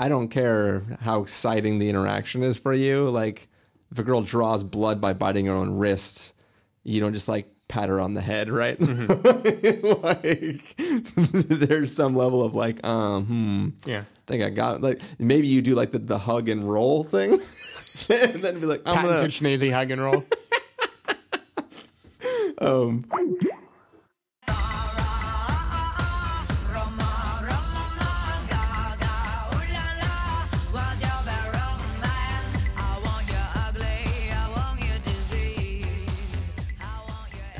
I don't care how exciting the interaction is for you. Like, if a girl draws blood by biting her own wrist, you don't just like pat her on the head, right? like, there's some level of like, um, hmm, Yeah. I think I got like maybe you do like the, the hug and roll thing, and then be like, I'm Patton gonna. Hug and roll. Um,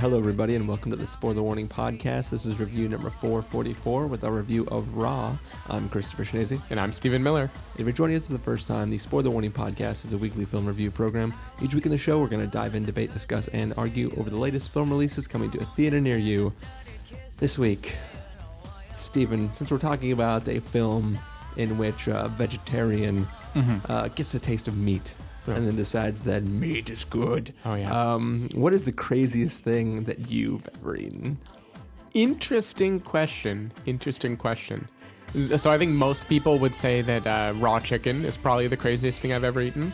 Hello, everybody, and welcome to the Spoiler Warning Podcast. This is review number 444 with our review of Raw. I'm Christopher Schnese. and I'm Stephen Miller. If you're joining us for the first time, the Spoiler Warning Podcast is a weekly film review program. Each week in the show, we're going to dive in, debate, discuss, and argue over the latest film releases coming to a theater near you. This week, Stephen, since we're talking about a film in which a vegetarian uh, gets a taste of meat. And then decides that meat is good. Oh, yeah. Um, what is the craziest thing that you've ever eaten? Interesting question. Interesting question. So I think most people would say that uh, raw chicken is probably the craziest thing I've ever eaten.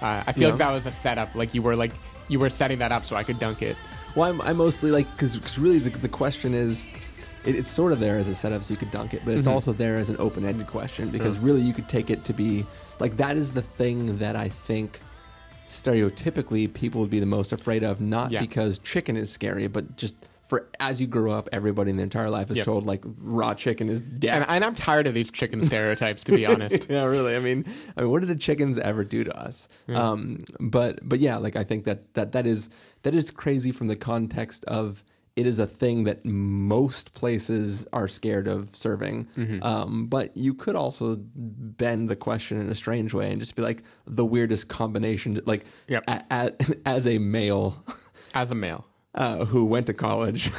Uh, I feel Yeah. like that was a setup. Like you were like you were setting that up so I could dunk it. Well, I'm, I mostly like because really the, the question is, it, it's sort of there as a setup so you could dunk it, but it's Mhm. also there as an open-ended question because really you could take it to be like that is the thing that I think stereotypically people would be the most afraid of, not Yeah. because chicken is scary, but just for as you grow up, everybody in their entire life is Yep. told like raw chicken is death. And, and I'm tired of these chicken stereotypes, to be honest. yeah, really. I mean, I mean, what did the chickens ever do to us? Um, but but yeah, like I think that that that is that is crazy from the context of it is a thing that most places are scared of serving. Um, but you could also bend the question in a strange way and just be like the weirdest combination, like Yep. a, a, as a male. As a male, Uh, who went to college?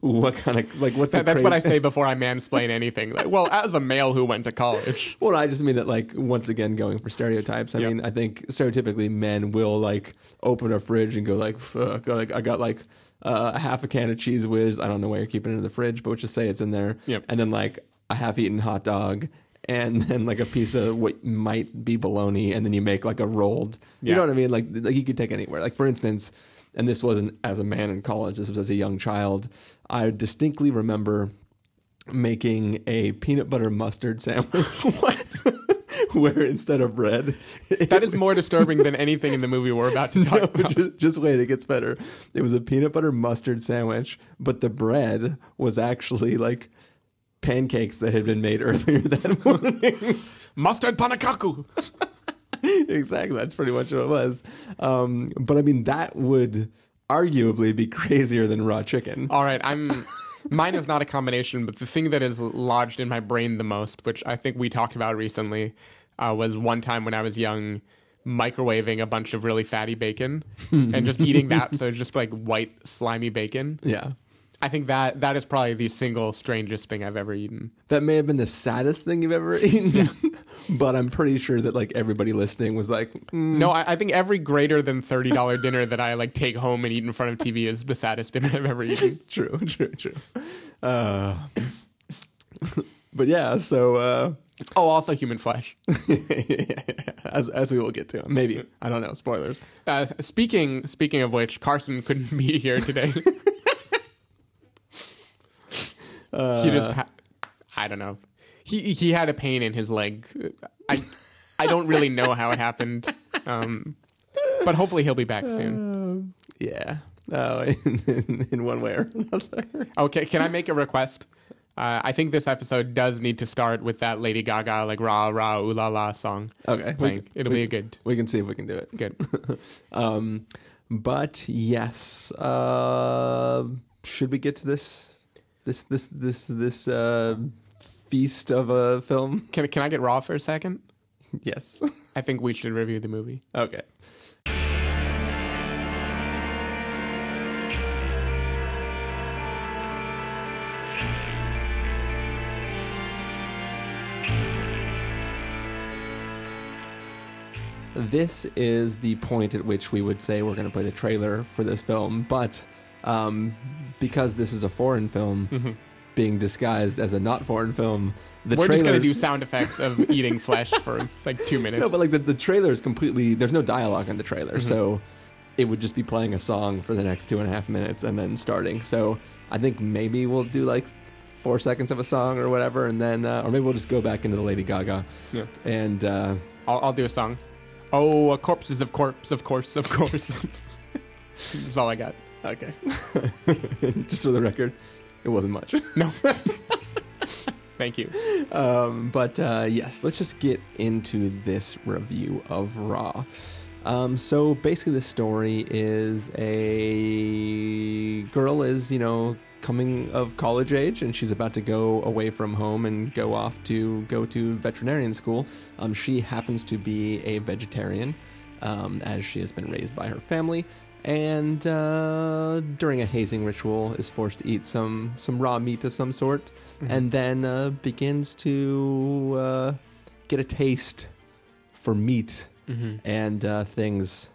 what kind of like what's That- that's what I say before I mansplain anything. Like, well, as a male who went to college, Well, I just mean that, like, once again, going for stereotypes. I Yep. mean, I think stereotypically men will like open a fridge and go like, "Fuck!" Like, I got like uh, a half a can of cheese whiz. I don't know why you're keeping it in the fridge, but let's just say it's in there. Yep. And then like a half-eaten hot dog, and then like a piece of what might be bologna, and then you make like a rolled. You Yeah. know what I mean? Like, like you could take anywhere. Like, for instance, and this wasn't as a man in college. This was as a young child. I distinctly remember making a peanut butter mustard sandwich. what? Where instead of bread, that is more disturbing than anything in the movie we're about to talk No, about. just, just wait, it gets better. It was a peanut butter mustard sandwich, but the bread was actually like pancakes that had been made earlier that morning. Mustard panakaku. exactly, that's pretty much what it was. Um, but I mean, that would arguably be crazier than raw chicken. All right, I'm. Mine is not a combination, but the thing that is lodged in my brain the most, which I think we talked about recently, uh, was one time when I was young, microwaving a bunch of really fatty bacon and just eating that. So just like white slimy bacon. Yeah. I think that that is probably the single strangest thing I've ever eaten. That may have been the saddest thing you've ever eaten, but I'm pretty sure that like everybody listening was like, mm, No, I, I think every greater than thirty dollar dinner that I like take home and eat in front of TV is the saddest dinner I've ever eaten. true, true, true. Uh, but yeah, so uh, Oh, also human flesh. as as we will get to, maybe I don't know. Spoilers. Uh, speaking speaking of which, Carson couldn't be here today. he just ha- I don't know. He he had a pain in his leg. I I don't really know how it happened. Um, but hopefully he'll be back soon. Yeah. Oh, in, in, in one way or another. Okay, can I make a request? Uh, I think this episode does need to start with that Lady Gaga like rah rah ooh la la song Okay. playing. We, It'll we, be a good we can see if we can do it. good. Um, but yes, uh, should we get to this, this, this, this, this uh, feast of a film? Can can I get raw for a second? Yes. I think we should review the movie. Okay. This is the point at which we would say we're going to play the trailer for this film, but um, because this is a foreign film, being disguised as a not foreign film. The We're just gonna do sound effects of eating flesh for like two minutes. No, but like the, the trailer is completely there's no dialogue in the trailer, Mm-hmm. so it would just be playing a song for the next two and a half minutes and then starting. So I think maybe we'll do like four seconds of a song or whatever, and then uh, or maybe we'll just go back into the Lady Gaga Yeah. and uh, I'll, I'll do a song. Oh, a corpses of corpse, of course, of course. That's all I got. okay, just for the record, it wasn't much. No. Thank you. Um, but uh, yes, let's just get into this review of Raw. Um, so basically, the story is a girl is you know coming of college age, and she's about to go away from home and go off to go to veterinarian school. Um, she happens to be a vegetarian, um, as she has been raised by her family. And uh, during a hazing ritual, is forced to eat some some raw meat of some sort, and then uh, begins to uh, get a taste for meat, Mm-hmm. and uh, things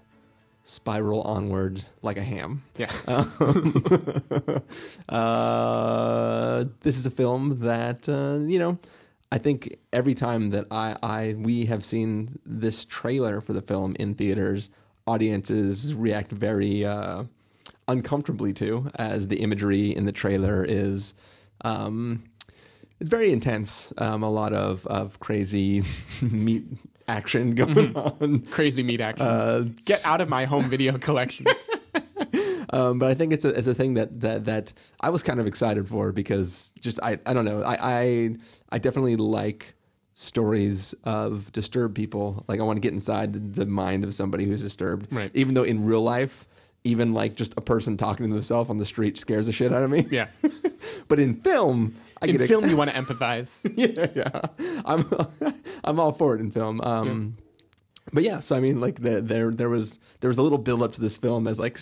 spiral onward like a ham. Yeah. Um, uh, this is a film that uh, you know. I think every time that I, I we have seen this trailer for the film in theaters, audiences react very uh, uncomfortably to, as the imagery in the trailer is um, it's very intense. Um, a lot of of crazy meat action going on. Crazy meat action. Uh, Get out of my home video collection. um, but I think it's a it's a thing that that that I was kind of excited for because just I I don't know I I, I definitely like stories of disturbed people. Like I want to get inside the mind of somebody who's disturbed. Right. Even though in real life, even like just a person talking to themselves on the street scares the shit out of me. Yeah. But in film, I In film, you want to empathize. yeah, yeah. I'm I'm all for it in film. Um, but yeah, so I mean, like the, there there was there was a little build up to this film as like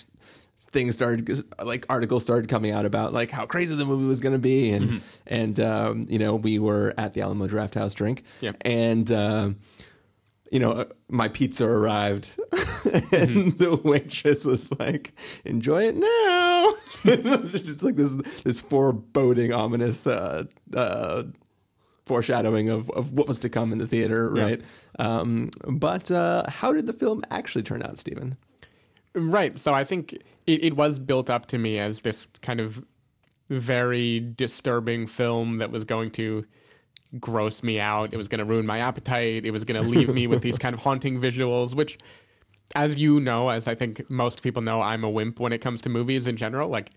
things started like articles started coming out about like how crazy the movie was going to be and Mm-hmm. and um, you know we were at the Alamo Drafthouse drink Yeah. and. Uh, you know, uh, my pizza arrived, and Mm-hmm. the waitress was like, "Enjoy it now." it's like this, this foreboding, ominous uh, uh, foreshadowing of, of what was to come in the theater, Yeah. right? Um, but uh, how did the film actually turn out, Stephen? Right. So I think it, it was built up to me as this kind of very disturbing film that was going to gross me out. It was going to ruin my appetite. It was going to leave me with these kind of haunting visuals, which, as you know, as I think most people know, I'm a wimp when it comes to movies in general. Like,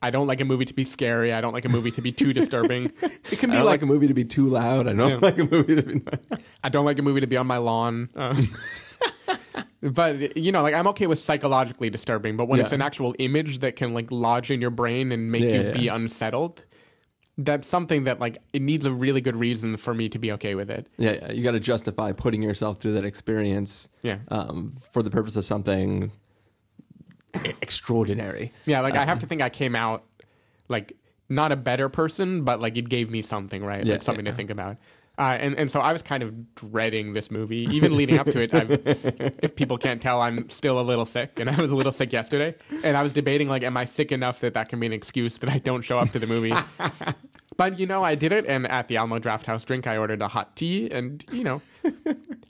I don't like a movie to be scary. I don't like a movie to be too disturbing. It can be like like a movie to be too loud. I don't Yeah. like a movie to be. I don't like a movie to be on my lawn. Uh, but you know, like I'm okay with psychologically disturbing, but when it's an actual image that can like lodge in your brain and make Yeah, you yeah, be unsettled, that's something that like it needs a really good reason for me to be okay with it. Yeah, yeah, you got to justify putting yourself through that experience Yeah. um, for the purpose of something extraordinary. Yeah, like I have to think I came out like not a better person, but like it gave me something, right? Yeah, like something yeah. to think about. Uh, and and so I was kind of dreading this movie, even leading up to it. I've, if people can't tell, I'm still a little sick, and I was a little sick yesterday. And I was debating, like, am I sick enough that that can be an excuse that I don't show up to the movie? but you know, I did it, and at the Alamo Drafthouse drink, I ordered a hot tea, and you know,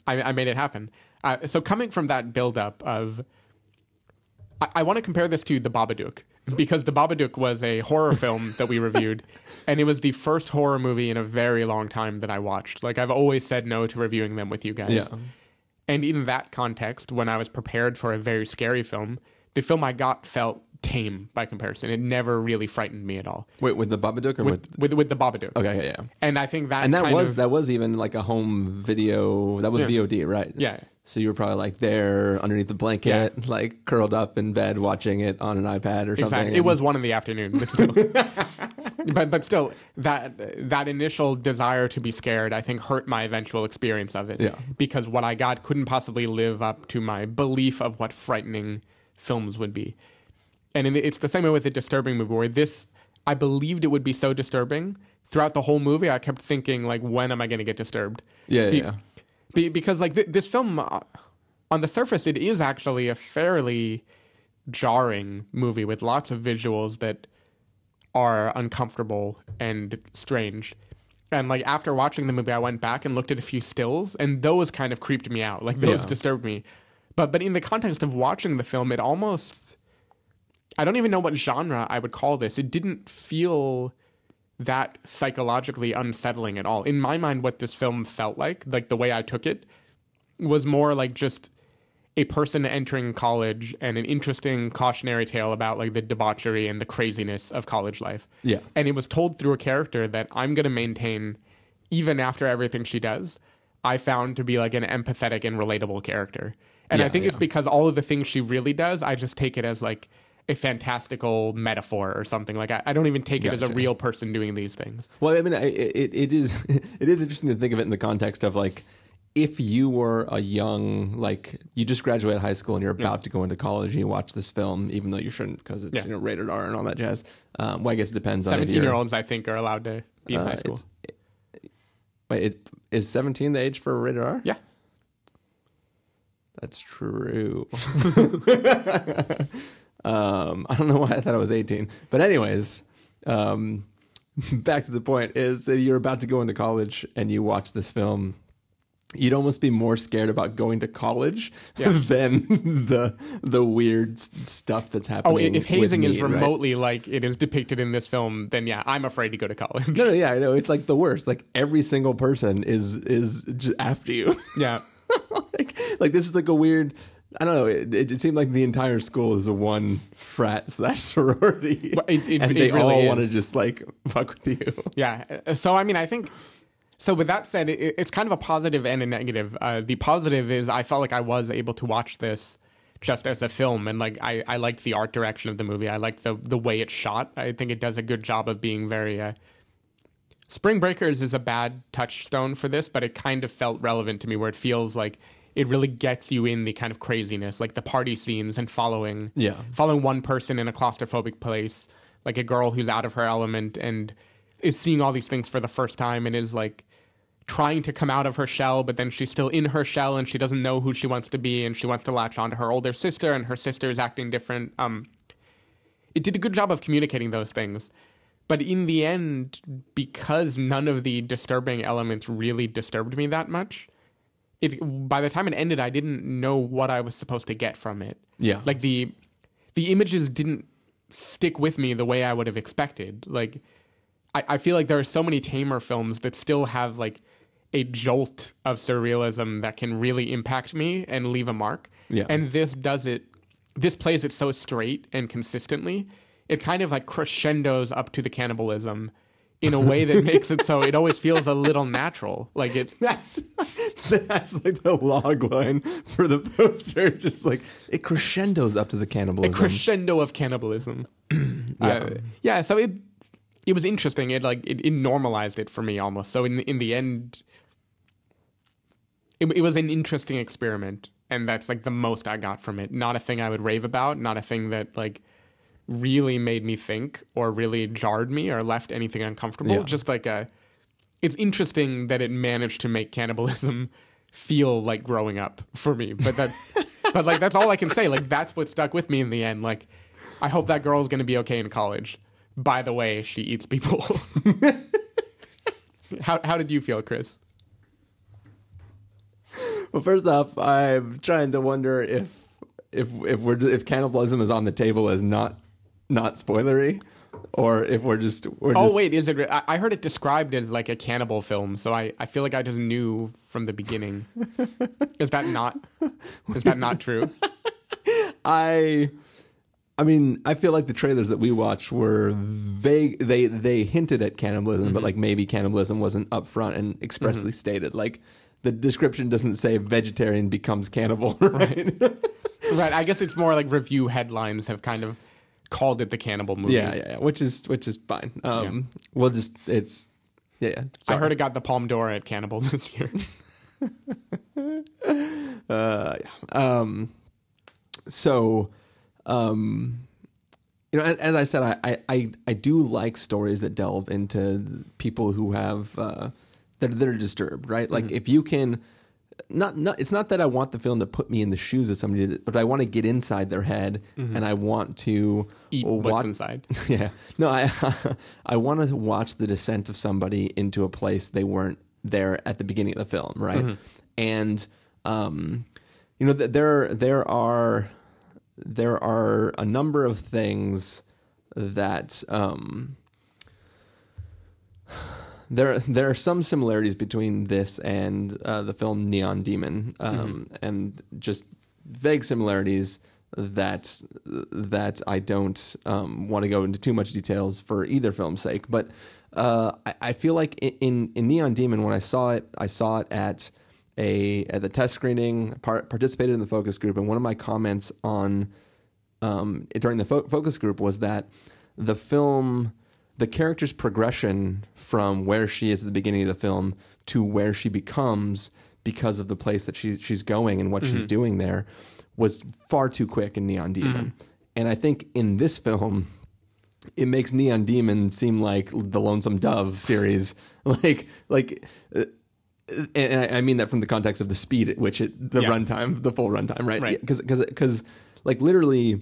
I, I made it happen. Uh, so coming from that buildup of I, I want to compare this to The Babadook because The Babadook was a horror film that we reviewed, and it was the first horror movie in a very long time that I watched. Like I've always said no to reviewing them with you guys. Yeah. And in that context, when I was prepared for a very scary film, the film I got felt tame by comparison. It never really frightened me at all. Wait, with the Babadook or With with? with, with The Babadook. Okay, yeah, yeah. And I think that And that was of- that was even like a home video. That was Yeah. VOD, right? Yeah. So you were probably like there underneath the blanket, like curled up in bed watching it on an iPad or something. Exactly. It was one in the afternoon, but still, but but still, that that initial desire to be scared, I think, hurt my eventual experience of it. Yeah. Because what I got couldn't possibly live up to my belief of what frightening films would be, and in the, it's the same way with the disturbing movie, where this I believed it would be so disturbing throughout the whole movie. I kept thinking, like, when am I going to get disturbed? Yeah, yeah, Be- yeah. Be, because like th- this film, uh, on the surface, it is actually a fairly jarring movie with lots of visuals that are uncomfortable and strange. And like after watching the movie, I went back and looked at a few stills, and those kind of creeped me out. Like those Yeah. disturbed me. But but in the context of watching the film, it almost I don't even know what genre I would call this. It didn't feel that psychologically unsettling at all. In my mind, what this film felt like, like the way I took it, was more like just a person entering college and an interesting cautionary tale about like the debauchery and the craziness of college life. Yeah. And it was told through a character that I'm going to maintain even after everything she does. I found to be like an empathetic and relatable character. And I Yeah, think it's because all of the things she really does, I just take it as like a fantastical metaphor or something. Like I, I don't even take it as a real person doing these things. Well, I mean, I- it, it is it is interesting to think of it in the context of like if you were a young like you just graduated high school and you're about to go into college and you watch this film, even though you shouldn't because it's Yeah. you know rated R and all that jazz. Um, well, I guess it depends on Seventeen year olds, I think, are allowed to be in uh, high school. it's- Wait, it, is 17 the age for rated R? Yeah. That's true. um, I don't know why I thought I was 18. But, anyways, um, back to the point is if you're about to go into college and you watch this film, you'd almost be more scared about going to college Yeah. than the the weird stuff that's happening. Oh, if with hazing is me, right? remotely like it is depicted in this film, then yeah, I'm afraid to go to college. No, no, yeah, I know. It's like the worst. Like every single person is is after you. Yeah. like, like this is like a weird. I don't know. It, it, it seemed like the entire school is a one frat slash sorority, Well, it- and they really all want to just like fuck with you. Yeah. Uh, So I mean, I think. So with that said, it, it's kind of a positive and a negative. Uh, the positive is I felt like I was able to watch this just as a film, and like I, I liked the art direction of the movie. I liked the the way it's shot. I think it does a good job of being very. Uh, Spring Breakers is a bad touchstone for this, but it kind of felt relevant to me, where it feels like it really gets you in the kind of craziness, like the party scenes and following Yeah. following one person in a claustrophobic place, like a girl who's out of her element and is seeing all these things for the first time and is like trying to come out of her shell, but then she's still in her shell and she doesn't know who she wants to be and she wants to latch onto her older sister and her sister is acting different. Um, it did a good job of communicating those things. But in the end, because none of the disturbing elements really disturbed me that much, it by the time it ended, I didn't know what I was supposed to get from it Yeah, like the the images didn't stick with me the way I would have expected. Like I, I feel like there are so many tamer films that still have like a jolt of surrealism that can really impact me and leave a mark. Yeah. And this does it this plays it so straight and consistently. It kind of like crescendos up to the cannibalism in a way that makes it so it always feels a little natural. Like it that's that's like the log line for the poster. Just like it crescendos up to the cannibalism. a crescendo of cannibalism. Yeah. Uh, yeah. So it it was interesting. It like it, it normalized it for me almost. So in in the end, it, it was an interesting experiment, and that's like the most I got from it. Not a thing I would rave about. Not a thing that like really made me think or really jarred me or left anything uncomfortable. Yeah. Just like a. It's interesting that it managed to make cannibalism feel like growing up for me, but that, but like that's all I can say. Like that's what stuck with me in the end. Like, I hope that girl's gonna be okay in college. By the way, she eats people. how how did you feel, Chris? Well, first off, I'm trying to wonder if if if we're if cannibalism is on the table as not not spoilery, or if we're just we're Oh just, wait, is it? I I heard it described as like a cannibal film, so I, I feel like I just knew from the beginning. is that not? Is that not true? I I mean, I feel like the trailers that we watched were vague. They they hinted at cannibalism, Mm-hmm. but like maybe cannibalism wasn't upfront and expressly stated. Like the description doesn't say vegetarian becomes cannibal, right? right. I guess it's more like review headlines have kind of called it the cannibal movie. yeah, yeah, yeah, which is which is fine. Um, we'll just it's yeah. yeah I heard it got the Palme d'Or at Cannibal this year. Uh, yeah. Um, so, um, you know, as, as I said, I, I, I, I do like stories that delve into people who have uh, that that are disturbed, right? Like if you can not not it's not that I want the film to put me in the shoes of somebody, but I want to get inside their head and I want to Eat watch. what's inside. Yeah, no, I I want to watch the descent of somebody into a place they weren't there at the beginning of the film, right? And um, you know, there there are there are a number of things that um, there there are some similarities between this and uh, the film Neon Demon, um, and just vague similarities that that I don't um, want to go into too much details for either film's sake. But uh, I, I feel like in in Neon Demon, when I saw it, I saw it at a at the test screening, par- participated in the focus group, and one of my comments on um, during the fo- focus group was that the film, the character's progression from where she is at the beginning of the film to where she becomes because of the place that she, she's going and what she's doing there was far too quick in Neon Demon. And I think in this film, it makes Neon Demon seem like the Lonesome Dove series, like like. Uh, and I- mean that from the context of the speed at which it, the Yeah. runtime, the full runtime, right? Right. Because because like literally,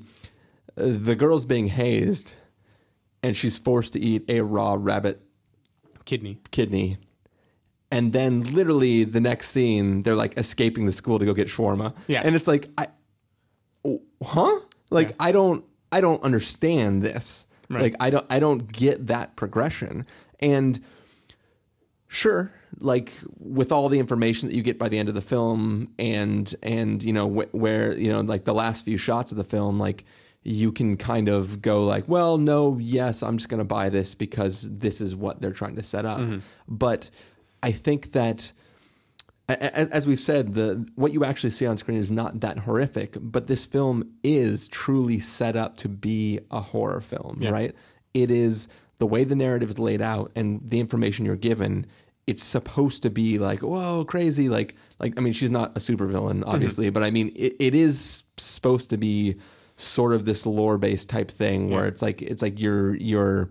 uh, the girl's being hazed, and she's forced to eat a raw rabbit Kidney. kidney, and then literally the next scene, they're like escaping the school to go get shawarma. Yeah. and it's like I, oh, huh? Like Yeah. I don't, I don't understand this. Right. Like I don't, I don't get that progression. And sure, like with all the information that you get by the end of the film, and and you know wh- where you know like the last few shots of the film, like you can kind of go like, well, no, yes, I'm just going to buy this because this is what they're trying to set up. Mm-hmm. But I think that as we've said, the what you actually see on screen is not that horrific, but this film is truly set up to be a horror film, Yeah. right? It is the way the narrative is laid out and the information you're given. It's supposed to be like, whoa, crazy, like, like I mean, she's not a supervillain, mm-hmm. obviously, but I mean, it, it is supposed to be sort of this lore based type thing where it's like it's like you're you're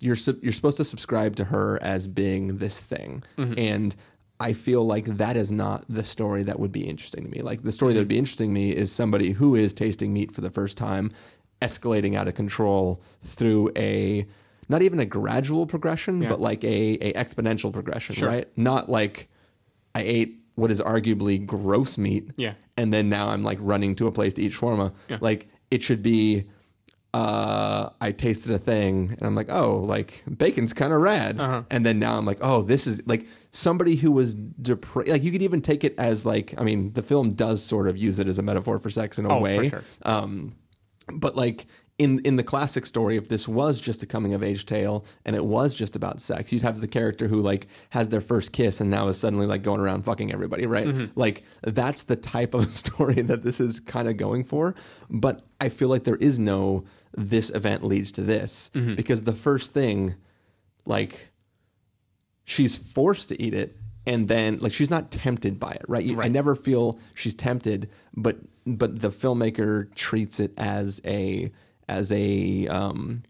you're you're supposed to subscribe to her as being this thing mm-hmm. and i feel like that is not the story that would be interesting to me like the story that would be interesting to me is somebody who is tasting meat for the first time escalating out of control through a not even a gradual progression Yeah. but like a, a exponential progression Sure. right not like i ate what is arguably gross meat Yeah. and then now i'm like running to a place to eat shawarma Yeah. like it should be uh, I tasted a thing and I'm like, oh, like bacon's kind of rad. Uh-huh. And then now I'm like, oh, this is like somebody who was depressed. Like you could even take it as like, I mean, the film does sort of use it as a metaphor for sex in a Oh, for way. sure. Um, but like in in the classic story, if this was just a coming of age tale and it was just about sex, you'd have the character who like has their first kiss and now is suddenly like going around fucking everybody, right? Mm-hmm. Like that's the type of story that this is kind of going for. But I feel like there is no this event leads to this Mm-hmm. because the first thing, like she's forced to eat it and then like she's not tempted by it right, You- i never feel she's tempted but but the filmmaker treats it as a as a um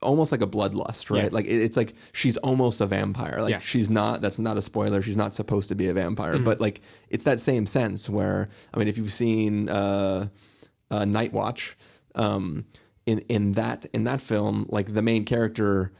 almost like a bloodlust right Yeah. like it, it's like she's almost a vampire like Yeah. she's not that's not a spoiler she's not supposed to be a vampire Mm-hmm. but like it's that same sense where i mean if you've seen uh uh night watch um in in that in that film like the main character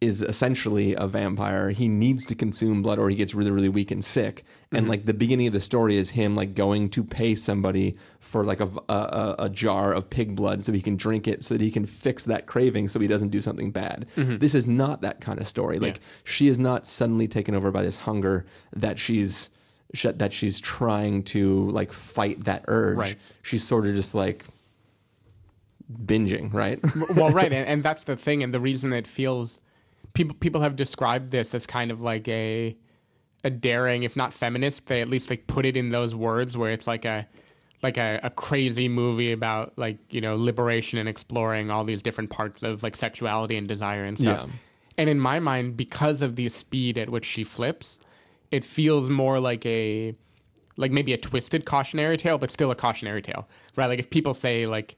is essentially a vampire. He needs to consume blood or he gets really, really weak and sick. And mm-hmm. like the beginning of the story is him like going to pay somebody for like a, a, a- jar of pig blood so he can drink it so that he can fix that craving so he doesn't do something bad. Mm-hmm. This is not that kind of story. Like Yeah. she is not suddenly taken over by this hunger that she's sh- that she's trying to like fight that urge. Right. She's sort of just like binging, right? well, right, and, and that's the thing, and the reason it feels people people have described this as kind of like a a daring, if not feminist, they at least like put it in those words where it's like a like a, a crazy movie about like you know liberation and exploring all these different parts of like sexuality and desire and stuff. Yeah. And in my mind, because of the speed at which she flips, it feels more like a like maybe a twisted cautionary tale, but still a cautionary tale, right? Like if people say like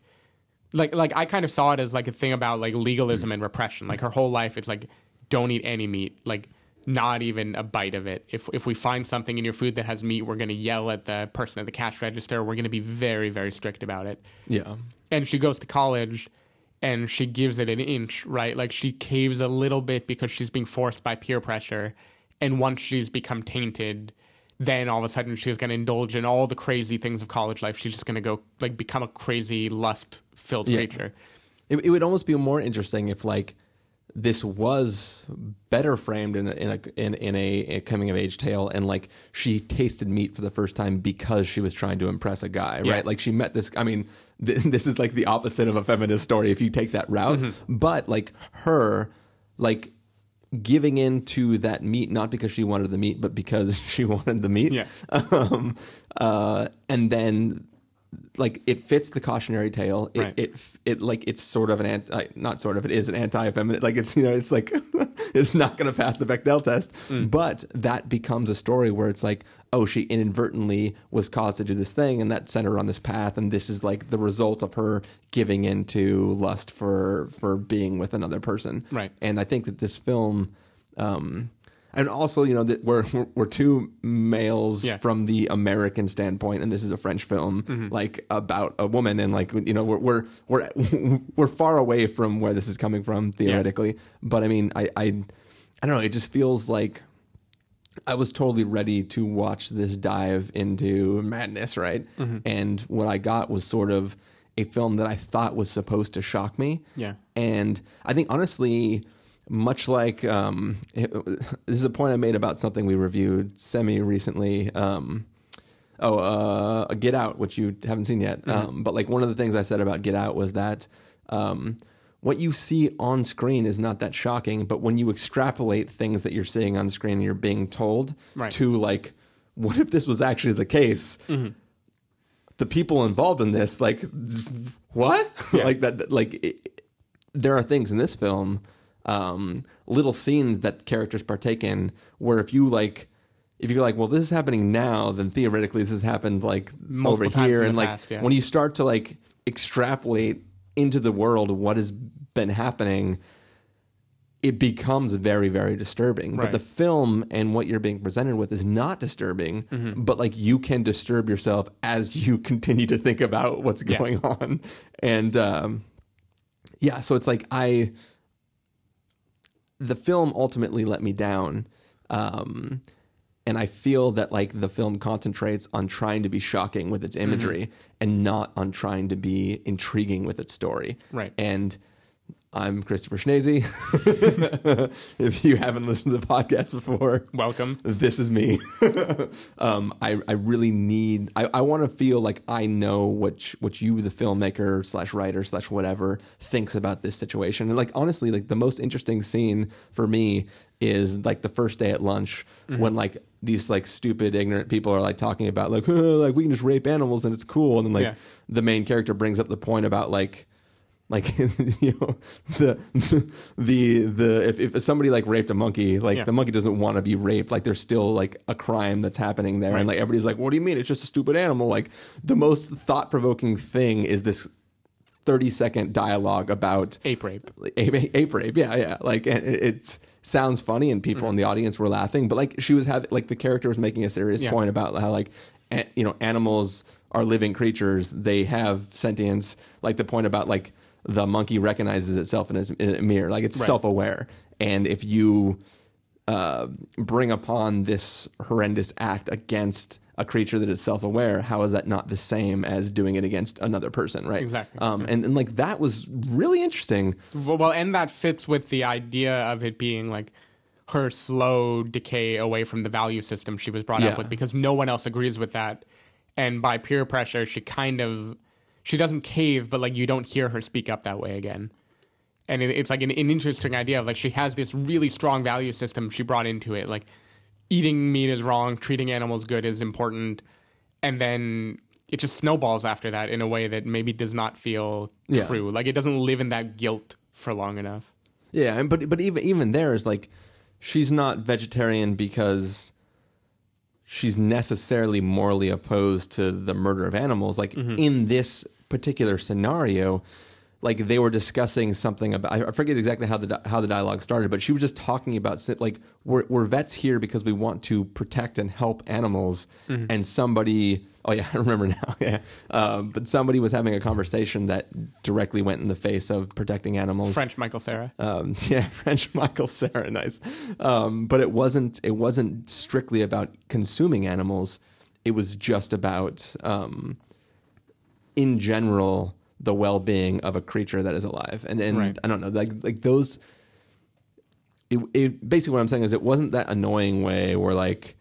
like like I kind of saw it as like a thing about like legalism mm. and repression. Like her whole life, it's like don't eat any meat, like not even a bite of it. If if we find something in your food that has meat, we're going to yell at the person at the cash register. We're going to be very very strict about it. Yeah. And she goes to college and she gives it an inch, right? Like she caves a little bit because she's being forced by peer pressure. And once she's become tainted, then all of a sudden she's going to indulge in all the crazy things of college life. She's just going to go like become a crazy lust filled Yeah. creature. It, it would almost be more interesting if like this was better framed in a, in a in, in a, a coming of age tale and like she tasted meat for the first time because she was trying to impress a guy Yeah. right like she met this i mean th- this is like the opposite of a feminist story if you take that route Mm-hmm. but like her like giving in to that meat not because she wanted the meat but because she wanted the meat Yeah. um, uh, and then like it fits the cautionary tale. It, Right. it it like it's sort of an anti, not sort of. It is an anti-feminine. Like it's you know it's like it's not going to pass the Bechdel test. Mm. But that becomes a story where it's like oh she inadvertently was caused to do this thing and that sent her on this path and this is like the result of her giving into lust for for being with another person. Right. And I think that this film. Um, and also, you know, that we're we're, we're two males Yeah. from the American standpoint, and this is a French film, Mm-hmm. like about a woman, and like you know, we're we're we're we're far away from where this is coming from theoretically. But I mean, I I I don't know. It just feels like I was totally ready to watch this dive into madness, right? Mm-hmm. And what I got was sort of a film that I thought was supposed to shock me. Yeah. And I think honestly, much like um, it- this is a point I made about something we reviewed semi recently. Um, oh, uh, Get Out, which you haven't seen yet. Um, but like one of the things I said about Get Out was that um, what you see on screen is not that shocking, but when you extrapolate things that you're seeing on screen and you're being told Right. to like, what if this was actually the case? The people involved in this, like, what? Yeah. like that, like it, there are things in this film, um, little scenes that characters partake in, where if you like, if you're like, well, this is happening now, then theoretically this has happened like Multiple over here, and like past, yeah. when you start to like extrapolate into the world what has been happening, it becomes very very disturbing. But the film and what you're being presented with is not disturbing, Mm-hmm. but like you can disturb yourself as you continue to think about what's Yeah. going on, and um, yeah, so it's like I the film ultimately let me down. Um, and I feel that like the film concentrates on trying to be shocking with its imagery and not on trying to be intriguing with its story. Right. And I'm Christopher Schnese. if you haven't listened to the podcast before, Welcome. this is me. um, I, I really need. I, I want to feel like I know what sh- what you, the filmmaker slash writer slash whatever, thinks about this situation. And like honestly, like the most interesting scene for me is like the first day at lunch when like these like stupid ignorant people are like talking about like "Huh, like we can just rape animals and it's cool, and then like Yeah. the main character brings up the point about like like you know the the the if, if somebody like raped a monkey like Yeah. the monkey doesn't want to be raped. Like there's still like a crime that's happening there. Right. and like everybody's like what do you mean? It's just a stupid animal. Like the most thought-provoking thing is this 30 second dialogue about Ape rape. ape, ape rape. Yeah yeah. Like and it sounds funny and people mm-hmm. in the audience were laughing but like she was having like the character was making a serious Yeah. point about how like a, you know animals are living creatures. They have sentience. Like the point about like the monkey recognizes itself in a, in a mirror like it's Right. self-aware and if you uh, bring upon this horrendous act against a creature that is self-aware how is that not the same as doing it against another person right Exactly. um, and, and like that was really interesting Well, well, and that fits with the idea of it being like her slow decay away from the value system she was brought Yeah. up with because no one else agrees with that. And by peer pressure, she kind of she doesn't cave, but like you don't hear her speak up that way again. And it, it's like an, an interesting idea of like she has this really strong value system she brought into it, like eating meat is wrong, treating animals good is important, and then it just snowballs after that in a way that maybe does not feel Yeah. true. Like it doesn't live in that guilt for long enough. Yeah, and but but even even there is like she's not vegetarian because she's necessarily morally opposed to the murder of animals. Like mm-hmm. in this particular scenario, like they were discussing something about I forget exactly how the how the dialogue started, but she was just talking about like we're we're vets here because we want to protect and help animals, and somebody oh yeah I remember now yeah um, but somebody was having a conversation that directly went in the face of protecting animals. French Michael Cera. Um, yeah, French Michael Cera, nice. Um, but it wasn't it wasn't strictly about consuming animals. It was just about um, in general the well being of a creature that is alive. And and Right. I don't know, like like those. It, it basically what I'm saying is it wasn't that annoying way where like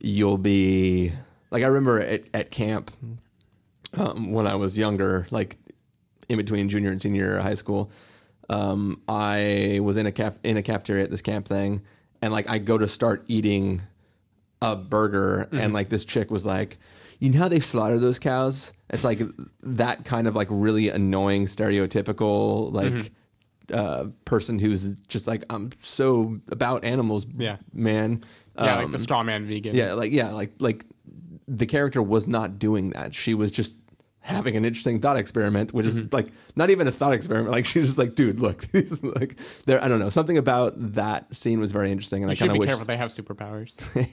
you'll be like I remember at, at camp um, when I was younger, like in between junior and senior year of high school, um, I was in a caf- in a cafeteria at this camp thing, and like I go to start eating a burger, and like this chick was like, "You know how they slaughter those cows?" It's like that kind of like really annoying stereotypical like. Uh, person who's just like I'm so about animals, Yeah. man. Yeah, Um, like the straw man vegan. yeah, like yeah, like like the character was not doing that. She was just having an interesting thought experiment, which Mm-hmm. is like not even a thought experiment. Like she's just like, dude, look, like there. I don't know. Something about that scene was very interesting, and You I kind of wish. careful. They have superpowers.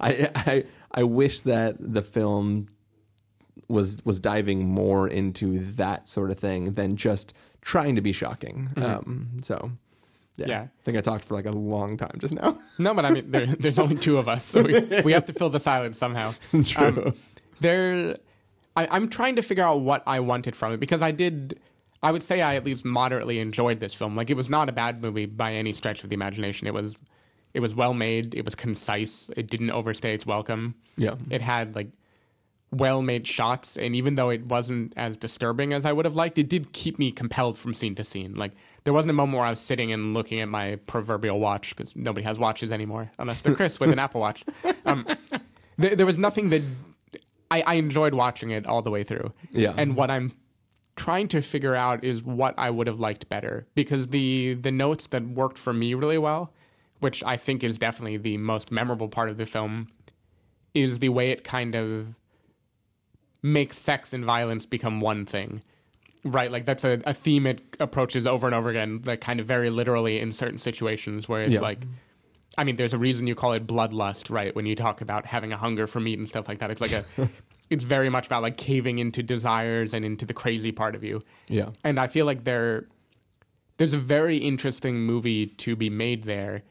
I, I I wish that the film was was diving more into that sort of thing than just trying to be shocking. Um, so. Yeah. Mm-hmm. Yeah. I think I talked for like a long time just now. No, but I mean, there, there's only two of us, so we, we have to fill the silence somehow. True. Um, there, I, I'm trying to figure out what I wanted from it because I did. I would say I at least moderately enjoyed this film. Like it was not a bad movie by any stretch of the imagination. It was, it was well made. It was concise. It didn't overstay its welcome. yeah. It had like well made shots, and even though it wasn't as disturbing as I would have liked, it did keep me compelled from scene to scene. Like there wasn't a moment where I was sitting and looking at my proverbial watch because nobody has watches anymore unless they're Chris with an Apple Watch. Um, there, there was nothing that I, I enjoyed watching it all the way through. Yeah. and what I'm trying to figure out is what I would have liked better because the the notes that worked for me really well, which I think is definitely the most memorable part of the film, is the way it kind of makes sex and violence become one thing. Right, like that's a, a theme it approaches over and over again, like kind of very literally in certain situations where it's Yeah. like I mean, there's a reason you call it bloodlust, right? When you talk about having a hunger for meat and stuff like that. It's like a it's very much about like caving into desires and into the crazy part of you. Yeah. And I feel like there there's a very interesting movie to be made there.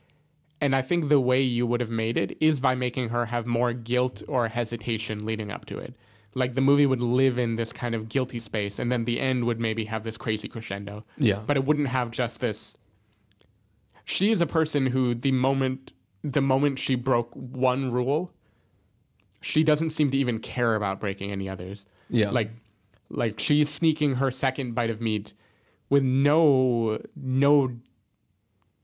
And I think the way you would have made it is by making her have more guilt or hesitation leading up to it. Like the movie would live in this kind of guilty space and then the end would maybe have this crazy crescendo. Yeah. But it wouldn't have just this she is a person who the moment the moment she broke one rule, she doesn't seem to even care about breaking any others. Yeah. Like like she's sneaking her second bite of meat with no no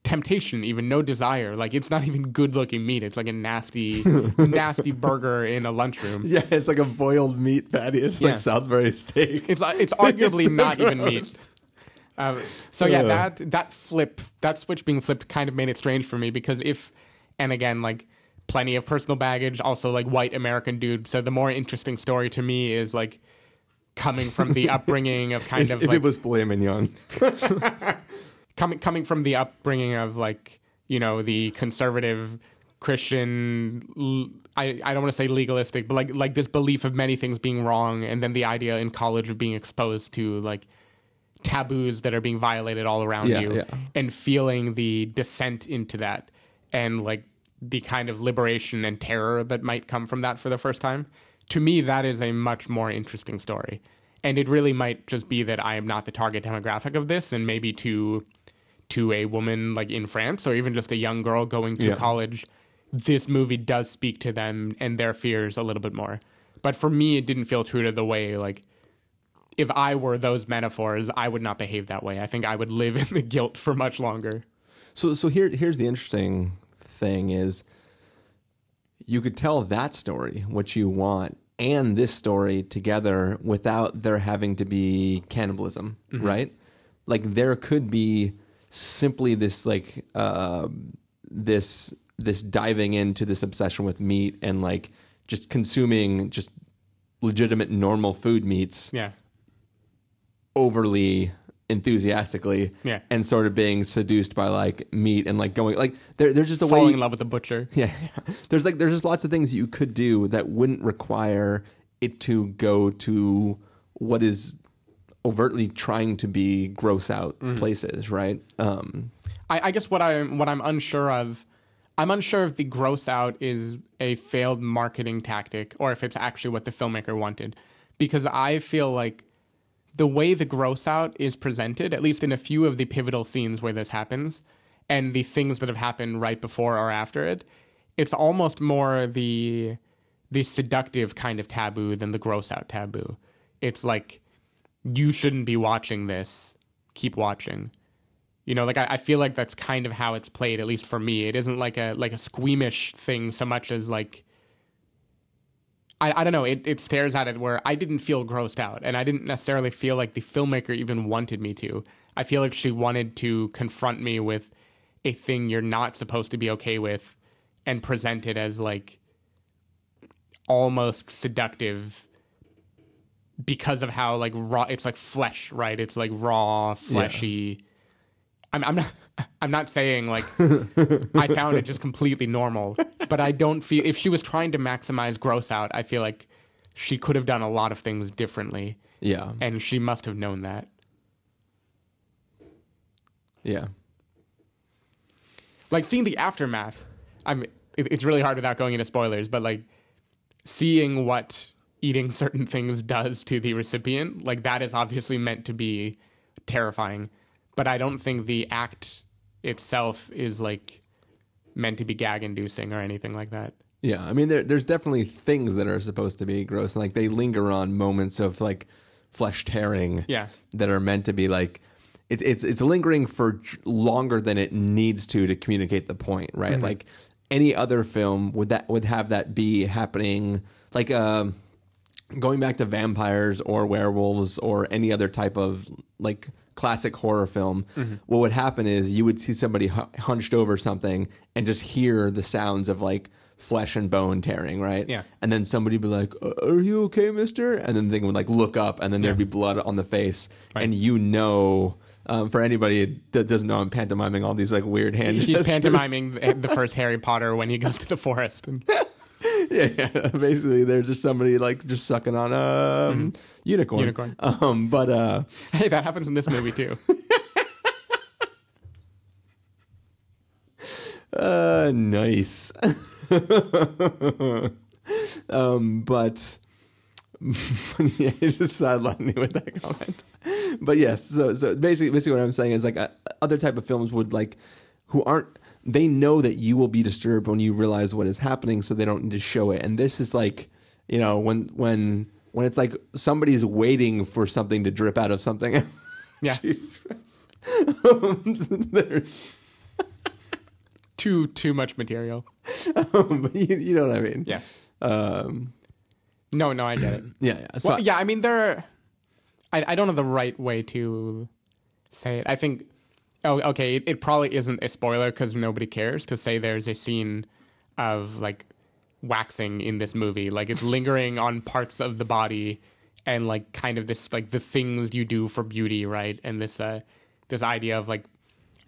temptation, even no desire. Like it's not even good looking meat. It's like a nasty nasty burger in a lunchroom. Yeah, it's like a boiled meat patty. It's Yeah. like Salisbury steak. It's it's arguably so not even meat. Um, so yeah, Ugh. that that flip, that switch being flipped, kind of made it strange for me because if, and again, like plenty of personal baggage, also like white American dude. So the more interesting story to me is like coming from the upbringing of kind if of if like it was filet mignon. Coming coming from the upbringing of like you know the conservative Christian. I, I don't want to say legalistic, but like like this belief of many things being wrong, and then the idea in college of being exposed to like taboos that are being violated all around Yeah, you, yeah. and feeling the descent into that, and like the kind of liberation and terror that might come from that for the first time. To me, that is a much more interesting story. And it really might just be that I am not the target demographic of this, and maybe to to a woman like in France or even just a young girl going to Yeah. college, this movie does speak to them and their fears a little bit more. But for me, it didn't feel true to the way like if I were those metaphors, I would not behave that way. I think I would live in the guilt for much longer. So so here here's the interesting thing is you could tell that story, what you want, and this story together without there having to be cannibalism, mm-hmm. right? Like there could be simply this like uh, this this diving into this obsession with meat and like just consuming just legitimate normal food meats Yeah. overly enthusiastically Yeah. and sort of being seduced by like meat and like going like there, there's just a way Falling you- in love with the butcher. yeah. There's like there's just lots of things you could do that wouldn't require it to go to what is overtly trying to be gross out places, right? Um I, I guess what I'm what I'm unsure of, I'm unsure if the gross out is a failed marketing tactic or if it's actually what the filmmaker wanted, because I feel like the way the gross out is presented, at least in a few of the pivotal scenes where this happens, and the things that have happened right before or after it, it's almost more the the seductive kind of taboo than the gross out taboo. It's like you shouldn't be watching this. Keep watching. You know, like I, I feel like that's kind of how it's played, at least for me. It isn't like a like a squeamish thing so much as like I, I don't know, it, it stares at it where I didn't feel grossed out and I didn't necessarily feel like the filmmaker even wanted me to. I feel like she wanted to confront me with a thing you're not supposed to be okay with and present it as like almost seductive because of how like raw it's like flesh, right? It's like raw, fleshy. I'm, I'm not. I'm not saying like I found it just completely normal, but I don't feel if she was trying to maximize gross out, I feel like she could have done a lot of things differently, yeah. and she must have known that. Yeah. Like seeing the aftermath, I'm. It, it's really hard without going into spoilers, but like seeing what eating certain things does to the recipient, like that is obviously meant to be terrifying, but I don't think the act itself is like meant to be gag inducing or anything like that. Yeah, I mean, there, there's definitely things that are supposed to be gross, and like they linger on moments of like flesh tearing. Yeah. that are meant to be like it's it's it's lingering for longer than it needs to to communicate the point, right? Like any other film would that would have that be happening, like um, going back to vampires or werewolves or any other type of like classic horror film, what would happen is you would see somebody hunched over something and just hear the sounds of like flesh and bone tearing, right? Yeah. And then somebody would be like, "Uh, "Are you okay, Mister?" And then they would like look up, and then there'd be blood on the face, Right. and you know. Um, for anybody that doesn't know, I'm pantomiming all these like weird hand. He's gestures. pantomiming the the first Harry Potter when he goes to the forest. And, yeah, yeah. Basically, there's just somebody like just sucking on a um, unicorn. Unicorn. Um, but uh, hey, that happens in this movie too. uh, nice. um, but yeah, you just sidelined me with that comment. But yes, so so basically, basically, what I'm saying is like uh, other type of films would like who aren't they know that you will be disturbed when you realize what is happening, so they don't need to show it. And this is like you know when when when it's like somebody's waiting for something to drip out of something. Yeah, Jesus Christ. There's, too too much material. um, but you, you know what I mean. Yeah. Um, No, no, I get it. yeah, yeah. So Well, yeah, I mean, there. I I don't know the right way to say it. I think. Oh, okay. It, it probably isn't a spoiler because nobody cares to say there's a scene of like waxing in this movie. Like it's lingering on parts of the body and like kind of this like the things you do for beauty, right? And this uh this idea of like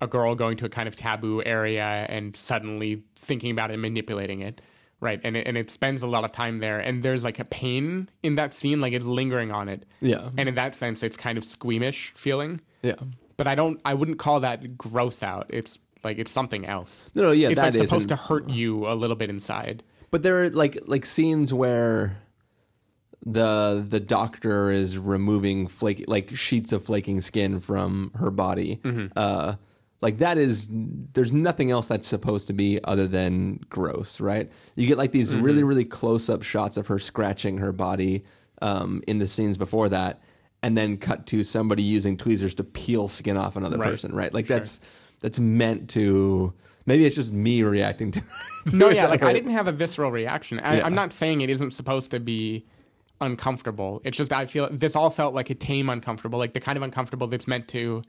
a girl going to a kind of taboo area and suddenly thinking about it and manipulating it right and it, and it spends a lot of time there and there's like a pain in that scene like it's lingering on it yeah, and in that sense it's kind of squeamish feeling yeah. But i don't i wouldn't call that gross out. It's like it's something else. No, no, yeah, it's that like supposed isn't- to hurt you a little bit inside. But there are like like scenes where the the doctor is removing flake like sheets of flaking skin from her body. Uh, like that is there's nothing else that's supposed to be other than gross, right? You get like these really really close up shots of her scratching her body um, in the scenes before that, and then cut to somebody using tweezers to peel skin off another Right. person, right? Like that's that's meant to. Maybe it's just me reacting to. to no yeah like i didn't have a visceral reaction I, Yeah. i'm not saying it isn't supposed to be uncomfortable it's just i feel this all felt like a tame uncomfortable like the kind of uncomfortable that's meant to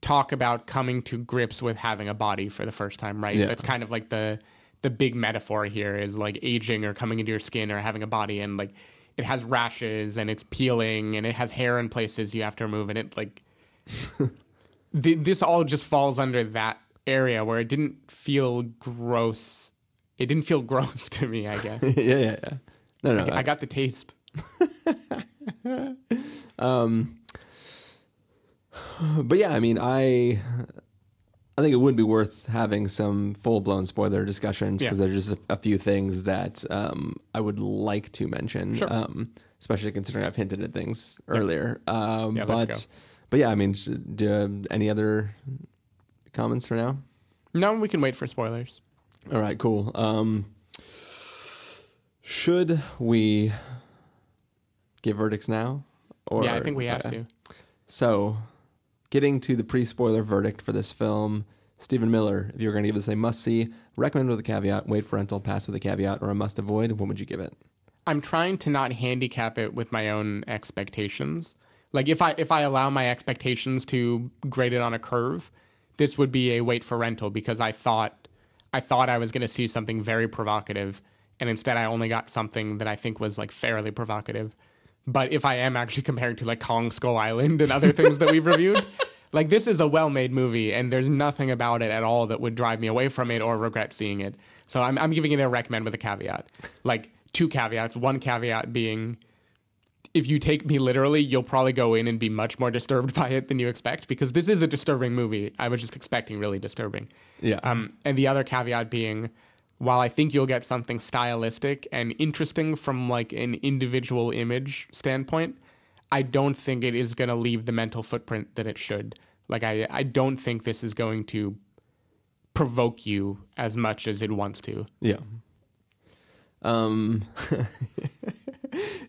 talk about coming to grips with having a body for the first time right Yeah. that's kind of like the the big metaphor here is like aging or coming into your skin or having a body and like it has rashes and it's peeling and it has hair in places you have to remove and it like th- this all just falls under that area where it didn't feel gross. It didn't feel gross to me. I guess yeah, yeah, yeah. No, no. I got the taste. um, but yeah, I mean, I I think it would be worth having some full blown spoiler discussions because Yeah. there's just a, a few things that um, I would like to mention, Sure. um, especially considering I've hinted at things earlier. Um, Yeah, but but yeah, I mean, do, any other comments for now? No, we can wait for spoilers. All right, cool. Um, should we give verdicts now? Or, yeah, I think we have okay. to. So, getting to the pre-spoiler verdict for this film, Stephen Miller, if you were going to give this a must-see, recommend with a caveat, wait for rental, pass with a caveat, or a must-avoid, what would you give it? I'm trying to not handicap it with my own expectations. Like if I if I allow my expectations to grade it on a curve, this would be a wait for rental because I thought I thought I was going to see something very provocative and instead I only got something that I think was like fairly provocative. But if I am actually comparing to like Kong Skull Island and other things that we've reviewed, like this is a well-made movie and there's nothing about it at all that would drive me away from it or regret seeing it. So I'm I'm giving it a recommend with a caveat. Like two caveats. One caveat being if you take me literally, you'll probably go in and be much more disturbed by it than you expect because this is a disturbing movie. I was just expecting really disturbing. Yeah. Um, and the other caveat being, while I think you'll get something stylistic and interesting from like an individual image standpoint, I don't think it is going to leave the mental footprint that it should. Like I, I don't think this is going to provoke you as much as it wants to. Yeah. Um, yeah,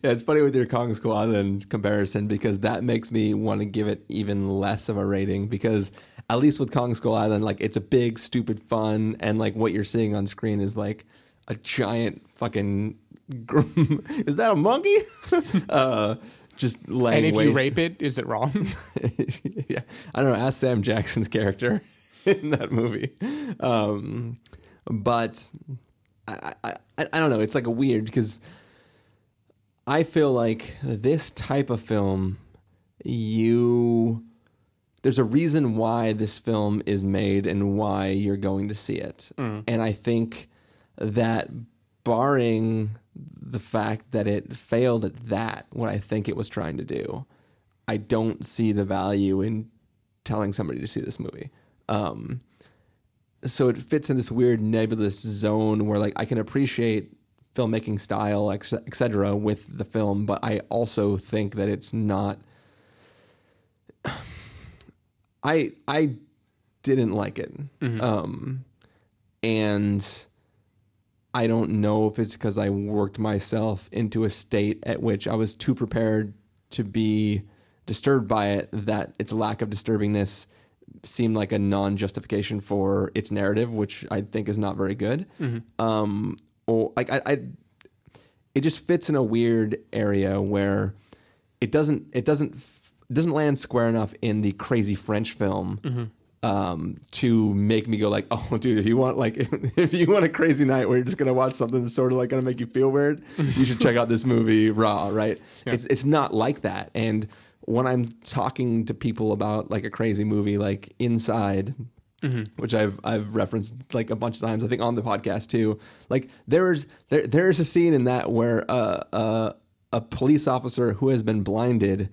it's funny with your Kong Skull Island comparison because that makes me want to give it even less of a rating because at least with Kong Skull Island, like it's a big, stupid fun, and like what you're seeing on screen is like a giant fucking. gr- is that a monkey? uh, just laying And if waste. you rape it, is it wrong? yeah, I don't know. Ask Sam Jackson's character in that movie, um, but I, I, I, I don't know. It's like a weird because I feel like this type of film, you there's a reason why this film is made and why you're going to see it, and I think that barring the fact that it failed at that, what I think it was trying to do, I don't see the value in telling somebody to see this movie. Um, so it fits in this weird nebulous zone where like I can appreciate filmmaking style, etc., with the film, but I also think that it's not. I I didn't like it, um, and I don't know if it's because I worked myself into a state at which I was too prepared to be disturbed by it that its lack of disturbingness seemed like a non-justification for its narrative, which I think is not very good. Um, or like I, I, it just fits in a weird area where it doesn't it doesn't doesn't land square enough in the crazy French film um, to make me go like, oh, dude, if you want like if you want a crazy night where you're just gonna watch something that's sort of like gonna make you feel weird, you should check out this movie Raw. Right? It's it's not like that. And when I'm talking to people about like a crazy movie like Inside, which I've I've referenced like a bunch of times, I think on the podcast too. Like there's there there's a scene in that where uh, uh, a police officer who has been blinded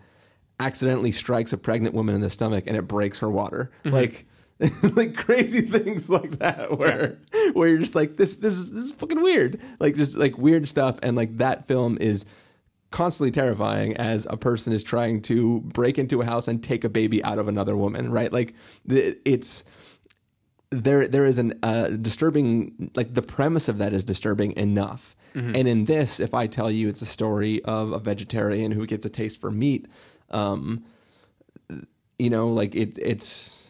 accidentally strikes a pregnant woman in the stomach and it breaks her water. Like like crazy things like that where where you're just like this this is this is fucking weird. Like just like weird stuff and like that film is constantly terrifying as a person is trying to break into a house and take a baby out of another woman, right? Like the, it's there there is an uh, disturbing like the premise of that is disturbing enough. And in this, if I tell you it's a story of a vegetarian who gets a taste for meat, um, you know, like it it's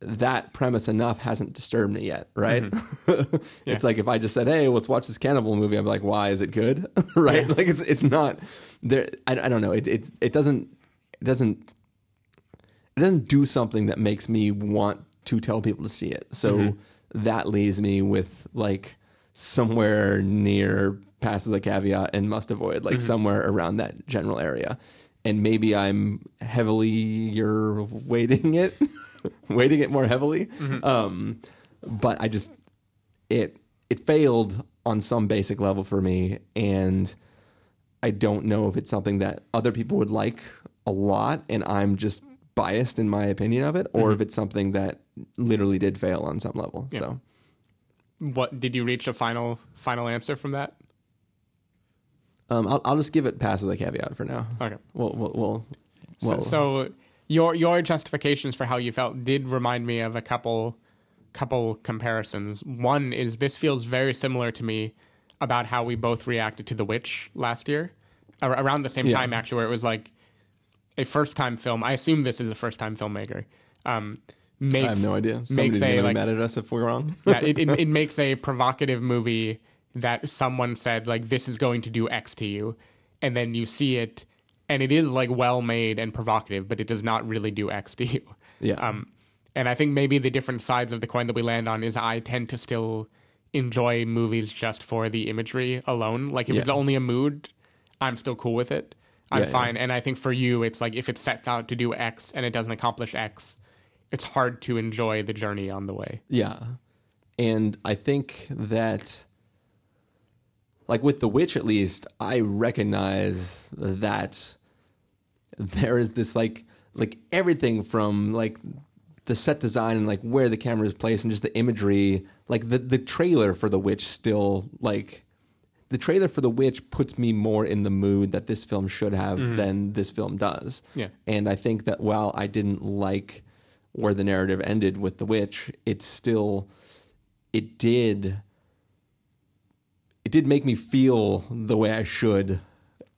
that premise enough hasn't disturbed me yet, right? Mm-hmm. It's like if I just said, "Hey, let's watch this cannibal movie," I'm like, "Why is it good?" right? Like it's it's not there. I, I don't know. It it it doesn't it doesn't it doesn't do something that makes me want to tell people to see it. So mm-hmm. that leaves me with like somewhere near pass with a caveat and must avoid, like mm-hmm. somewhere around that general area. And maybe I'm heavily you're weighting it, weighting it more heavily. Um, but I just it it failed on some basic level for me, and I don't know if it's something that other people would like a lot, and I'm just biased in my opinion of it, or if it's something that literally did fail on some level. So. What did you reach a final final answer from that? Um, I'll, I'll just give it pass as a caveat for now. Okay. Well, well, well, So, well so your your justifications for how you felt did remind me of a couple couple comparisons. One is this feels very similar to me about how we both reacted to The Witch last year, ar- around the same Yeah. time actually, where it was like a first time film. I assume this is a first time filmmaker. Um, makes, I have no idea. Makes Somebody's a gonna be like mad at us if we're wrong. yeah, it, it, it makes a provocative movie that someone said like this is going to do X to you, and then you see it, and it is like well made and provocative, but it does not really do X to you. Yeah. Um, and I think maybe the different sides of the coin that we land on is I tend to still enjoy movies just for the imagery alone. Like if Yeah. it's only a mood, I'm still cool with it. I'm Yeah, yeah. fine. And I think for you, it's like if it sets out to do X and it doesn't accomplish X, it's hard to enjoy the journey on the way. Yeah. And I think that, like with The Witch at least, I recognize that there is this like, like everything from like the set design and like where the camera is placed and just the imagery, like the, the trailer for The Witch still like, the trailer for The Witch puts me more in the mood that this film should have mm-hmm. than this film does. Yeah. And I think that while I didn't like where the narrative ended with The Witch, it still it did it did make me feel the way I should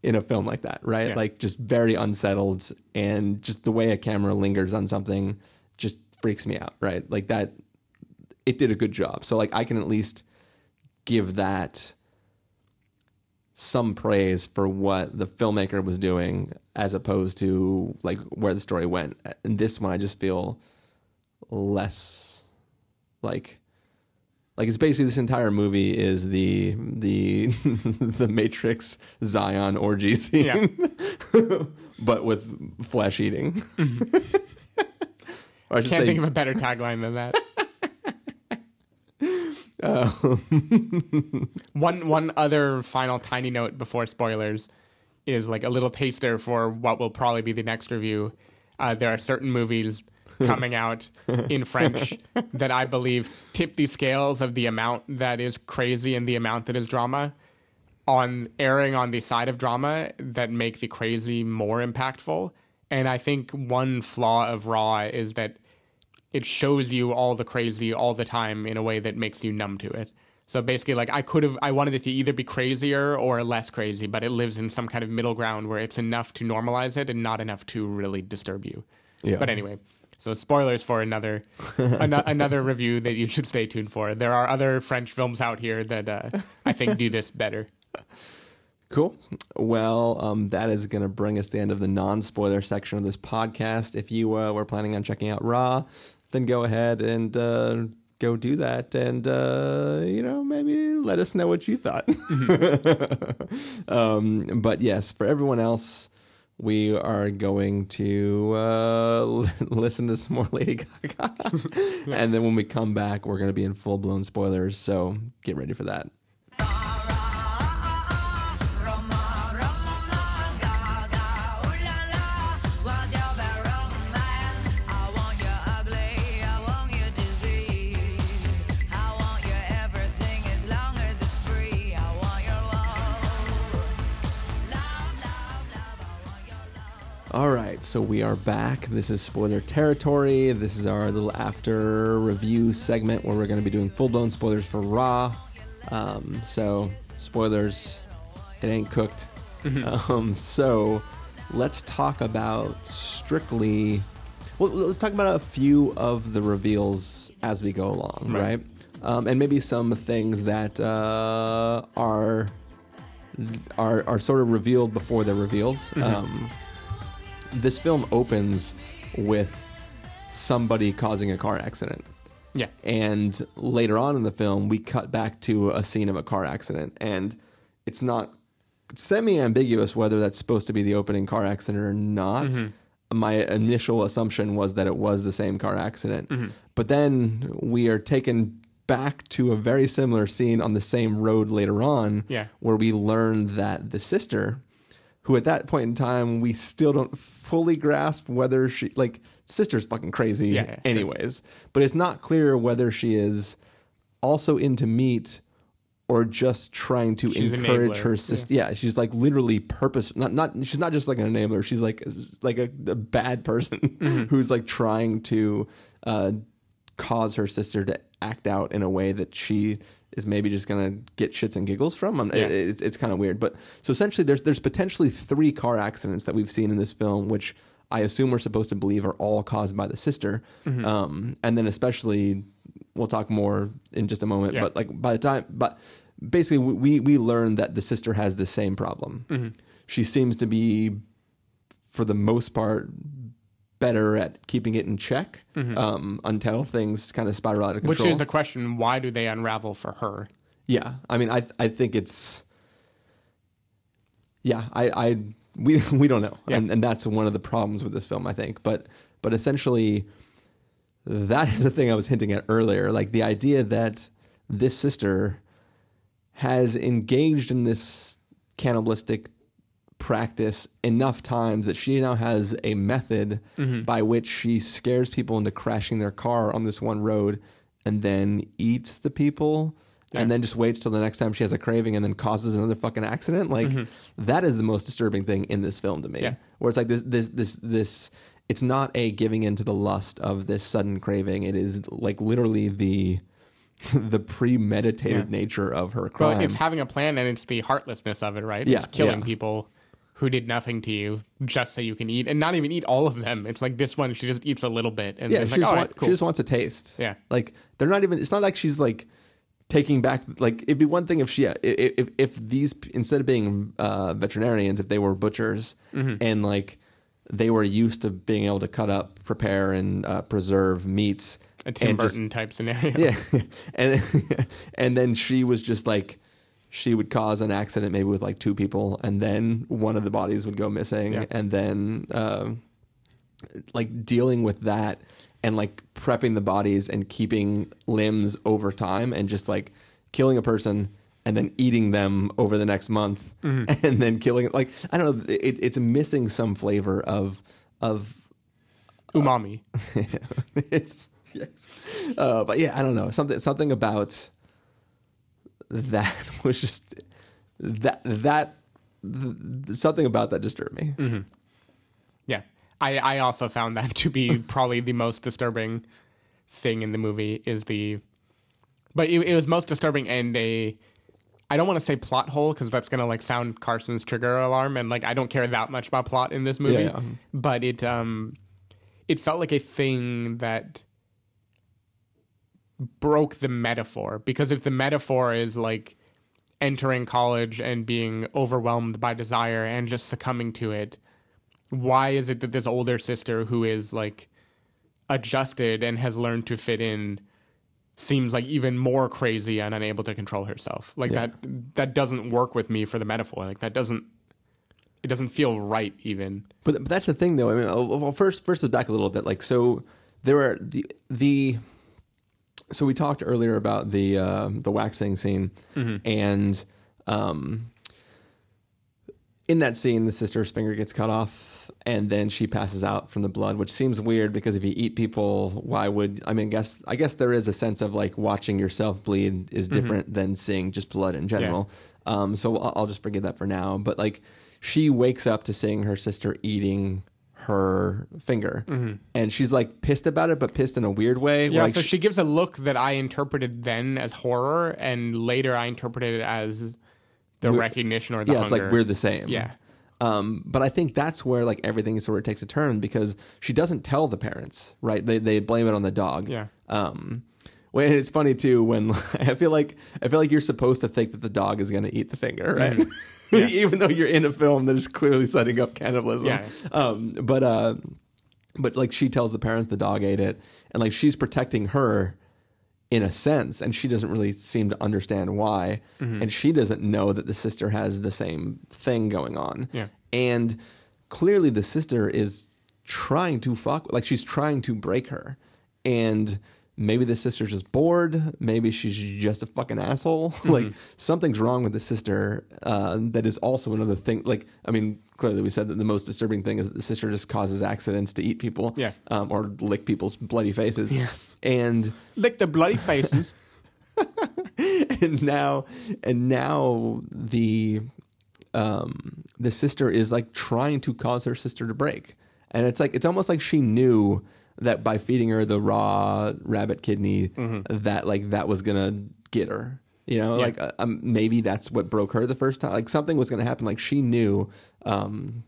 in a film like that, right? Yeah. Like just very unsettled and just the way a camera lingers on something just freaks me out, right? Like that it did a good job. So like I can at least give that some praise for what the filmmaker was doing as opposed to like where the story went. And this one I just feel less like like it's basically this entire movie is the the the Matrix Zion orgy scene, Yeah. but with flesh eating. or I Can't say, think of a better tagline than that. one one other final tiny note before spoilers is like a little taster for what will probably be the next review. Uh, there are certain movies coming out in French that I believe tip the scales of the amount that is crazy and the amount that is drama on erring on the side of drama that make the crazy more impactful. And I think one flaw of Raw is that it shows you all the crazy all the time in a way that makes you numb to it. So basically, like I could have, I wanted it to either be crazier or less crazy, but it lives in some kind of middle ground where it's enough to normalize it and not enough to really disturb you. Yeah. But anyway, so spoilers for another an- another review that you should stay tuned for. There are other French films out here that uh, I think do this better. Cool. Well, um, that is going to bring us to the end of the non-spoiler section of this podcast. If you uh, were planning on checking out Raw, then go ahead and uh, go do that, and uh, you know maybe let us know what you thought. um, but yes, for everyone else, we are going to uh, listen to some more Lady Gaga, and then when we come back, we're going to be in full-blown spoilers. So get ready for that. All right, so we are back. This is spoiler territory. This is our little after review segment where we're going to be doing full blown spoilers for Raw. Um, so, spoilers, it ain't cooked. Um, so, let's talk about strictly. Well, let's talk about a few of the reveals as we go along, Right. right? Um, and maybe some things that uh, are are are sort of revealed before they're revealed. Um, this film opens with somebody causing a car accident. Yeah, And later on in the film, we cut back to a scene of a car accident. And it's not semi ambiguous whether that's supposed to be the opening car accident or not. Mm-hmm. My initial assumption was that it was the same car accident. Mm-hmm. But then we are taken back to a very similar scene on the same road later on Yeah. where we learn that the sister who at that point in time we still don't fully grasp whether she like sister's fucking crazy Yeah, yeah, sure. anyways but it's not clear whether she is also into meat or just trying to She's encourage her sister yeah. she's like literally purpose not not she's not just like an enabler she's like like a, a bad person Mm-hmm. who's like trying to uh cause her sister to act out in a way that she is maybe just gonna get shits and giggles from. Yeah. it- it's it's kind of weird, but so essentially, there's there's potentially three car accidents that we've seen in this film, which I assume we're supposed to believe are all caused by the sister, Mm-hmm. um, and then especially we'll talk more in just a moment. Yeah. But like by the time, but basically, we we learn that the sister has the same problem. Mm-hmm. She seems to be, for the most part, better at keeping it in check um, until things kind of spiral out of Mm-hmm. Which is a question: Why do they unravel for her? yeah, I mean, I I think it's yeah, I I we we don't know, Yeah. and and that's one of the problems with this film, I think. But but essentially, that is the thing I was hinting at earlier, like the idea that this sister has engaged in this cannibalistic practice enough times that she now has a method Mm-hmm. by which she scares people into crashing their car on this one road and then eats the people and then just waits till the next time she has a craving and then causes another fucking accident like that is the most disturbing thing in this film to me Mm-hmm. Yeah. where it's like this this this this it's not a giving into the lust of this sudden craving it is like literally the the premeditated Yeah. nature of her But crime it's having a plan, and it's the heartlessness of it, right? Yeah, it's killing yeah. people who did nothing to you just so you can eat, and not even eat all of them. It's like this one; she just eats a little bit, and Yeah, she like, just, all want, right, cool. she just wants a taste. Yeah. like they're not even. It's not like she's like taking back. Like it'd be one thing if she, if if, if these instead of being uh, veterinarians, if they were butchers Mm-hmm. and like they were used to being able to cut up, prepare, and uh, preserve meats. a Tim and just- Burton type scenario. yeah, and and then she was just like. She would cause an accident maybe with like two people, and then one of the bodies would go missing, Yeah. and then um, like dealing with that and like prepping the bodies and keeping limbs over time and just like killing a person and then eating them over the next month Mm-hmm. and then killing it. like I don't know it, it's missing some flavor of of umami. it's yes. Uh, but yeah, I don't know something something about that was just that that th- something about that disturbed me. Mm-hmm. Yeah, I I also found that to be probably the most disturbing thing in the movie is the, but it, it was most disturbing and a. I don't want to say plot hole because that's gonna like sound Carson's trigger alarm, and like I don't care that much about plot in this movie. Yeah. But it um, it felt like a thing that broke the metaphor because if the metaphor is like entering college and being overwhelmed by desire and just succumbing to it, why is it that this older sister who is like adjusted and has learned to fit in seems like even more crazy and unable to control herself? Like Yeah. that that doesn't work with me for the metaphor. Like that doesn't it doesn't feel right even. But, but that's the thing, though. I mean, well, first, first is back a little bit. Like, so there are the the. So we talked earlier about the uh, the waxing scene, and um, in that scene, the sister's finger gets cut off, and then she passes out from the blood, which seems weird because if you eat people, why would I mean? Guess I guess there is a sense of like watching yourself bleed is different than seeing just blood in general. Um, so I'll, I'll just forget that for now. But like, she wakes up to seeing her sister eating her finger, and she's like pissed about it, but pissed in a weird way. Yeah, like, so she gives a look that I interpreted then as horror and later I interpreted it as the recognition or the yeah, it's like we're the same. Yeah. Um, but I think that's where like everything sort of takes a turn because she doesn't tell the parents, right? They they blame it on the dog. Yeah. Um, and it's funny too when I feel like I feel like you're supposed to think that the dog is going to eat the finger, right? Mm-hmm. Yeah. Even though you're in a film that is clearly setting up cannibalism. Yeah. Um, but uh, but like she tells the parents the dog ate it, and like she's protecting her in a sense, and she doesn't really seem to understand why, and she doesn't know that the sister has the same thing going on. Yeah. And clearly the sister is trying to fuck like she's trying to break her. And maybe the sister's just bored, maybe she's just a fucking asshole. like something's wrong with the sister. Uh, that is also another thing. Like, I mean, clearly we said that the most disturbing thing is that the sister just causes accidents to eat people. Yeah. Um, or lick people's bloody faces. Yeah. And Lick the bloody faces. and now and now the um the sister is like trying to cause her sister to break and it's like it's almost like she knew that by feeding her the raw rabbit kidney that like that was gonna get her you know Yeah. like uh, um, maybe that's what broke her the first time like something was gonna happen like she knew um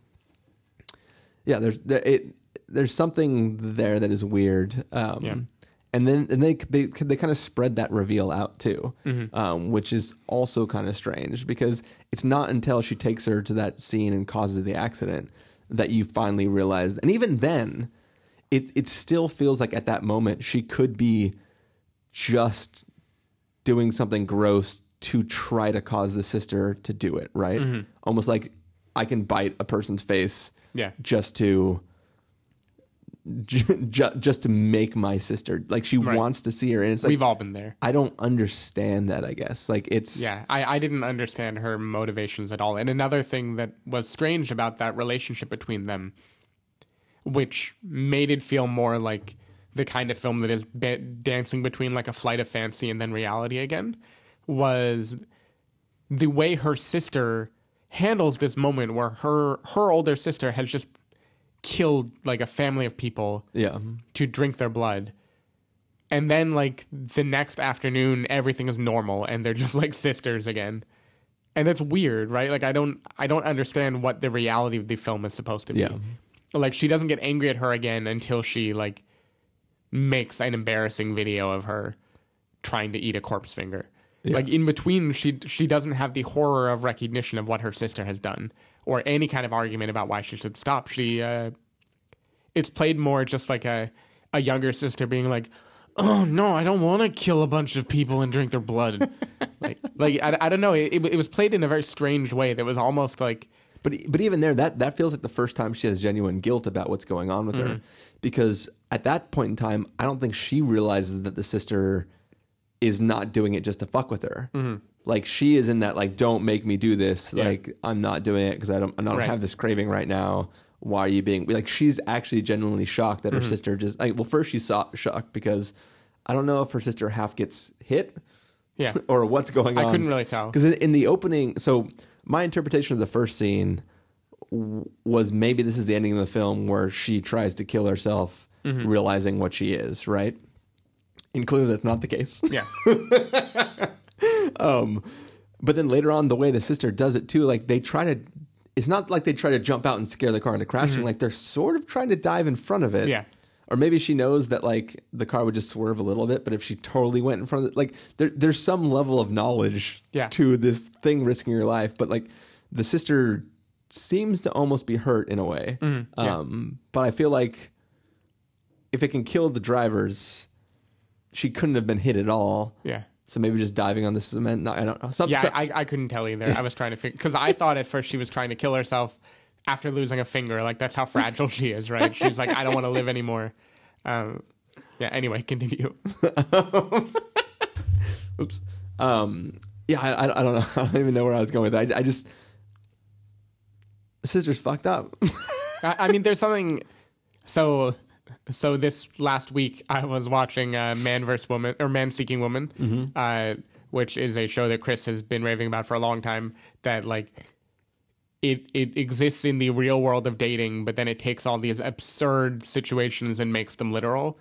yeah there's there, it there's something there that is weird um Yeah. and then and they they they kind of spread that reveal out too, Mm-hmm. um, which is also kind of strange because it's not until she takes her to that scene and causes the accident that you finally realize. And even then, it it still feels like at that moment she could be just doing something gross to try to cause the sister to do it. Right, Mm-hmm. almost like I can bite a person's face Yeah. just to ju- ju- just to make my sister like she Right. wants to see her and it's like We've all been there. I don't understand that I guess like it's Yeah, I, I didn't understand her motivations at all. And another thing that was strange about that relationship between them, which made it feel more like the kind of film that is ba- dancing between like a flight of fancy and then reality again, was the way her sister handles this moment where her her older sister has just killed like a family of people yeah to drink their blood. And then like the next afternoon everything is normal and they're just like sisters again. And that's weird, right? Like I don't I don't understand what the reality of the film is supposed to be. Yeah. Like she doesn't get angry at her again until she like makes an embarrassing video of her trying to eat a corpse finger. Yeah. Like in between she she doesn't have the horror of recognition of what her sister has done or any kind of argument about why she should stop. She uh it's played more just like a a younger sister being like, "Oh no, I don't want to kill a bunch of people and drink their blood." like, like I, I don't know. It, it was played in a very strange way that was almost like, but but even there that that feels like the first time she has genuine guilt about what's going on with Mm-hmm. her because at that point in time I don't think she realizes that the sister is not doing it just to fuck with her Mm-hmm. like she is in that like don't make me do this Yeah. like I'm not doing it because I don't I don't Right. have this craving right now why are you being like she's actually genuinely shocked that her Mm-hmm. sister just like well first she's shocked because I don't know if her sister half gets hit yeah, or what's going on. I couldn't really tell. because in, in the opening. So my interpretation of the first scene was maybe this is the ending of the film where she tries to kill herself, Mm-hmm. realizing what she is. Right, and clearly that's not the case. yeah, But then later on, the way the sister does it too, like they try to. It's not like they try to jump out and scare the car into crashing. Like they're sort of trying to dive in front of it. Mm-hmm. Yeah. Or maybe she knows that like the car would just swerve a little bit, but if she totally went in front of it, like there, there's some level of knowledge Yeah. to this thing risking your life. But like the sister seems to almost be hurt in a way. Yeah. Um, but I feel like if it can kill the drivers, she couldn't have been hit at all. yeah. So maybe just diving on the cement. No, I don't know. Some, Yeah, some- I, I couldn't tell either. I was trying to figure because I thought at first she was trying to kill herself after losing a finger. Like that's how fragile she is, right? She's like, I don't want to live anymore. Um, yeah. Anyway, continue. Oops. Um, yeah, I, I, I don't know. I don't even know where I was going with that. I, I just sister's fucked up. I, I mean, there's something. So, so this last week I was watching uh, Man vs. Woman or Man Seeking Woman, uh, which is a show that Chris has been raving about for a long time. That like it it exists in the real world of dating, but then it takes all these absurd situations and makes them literal,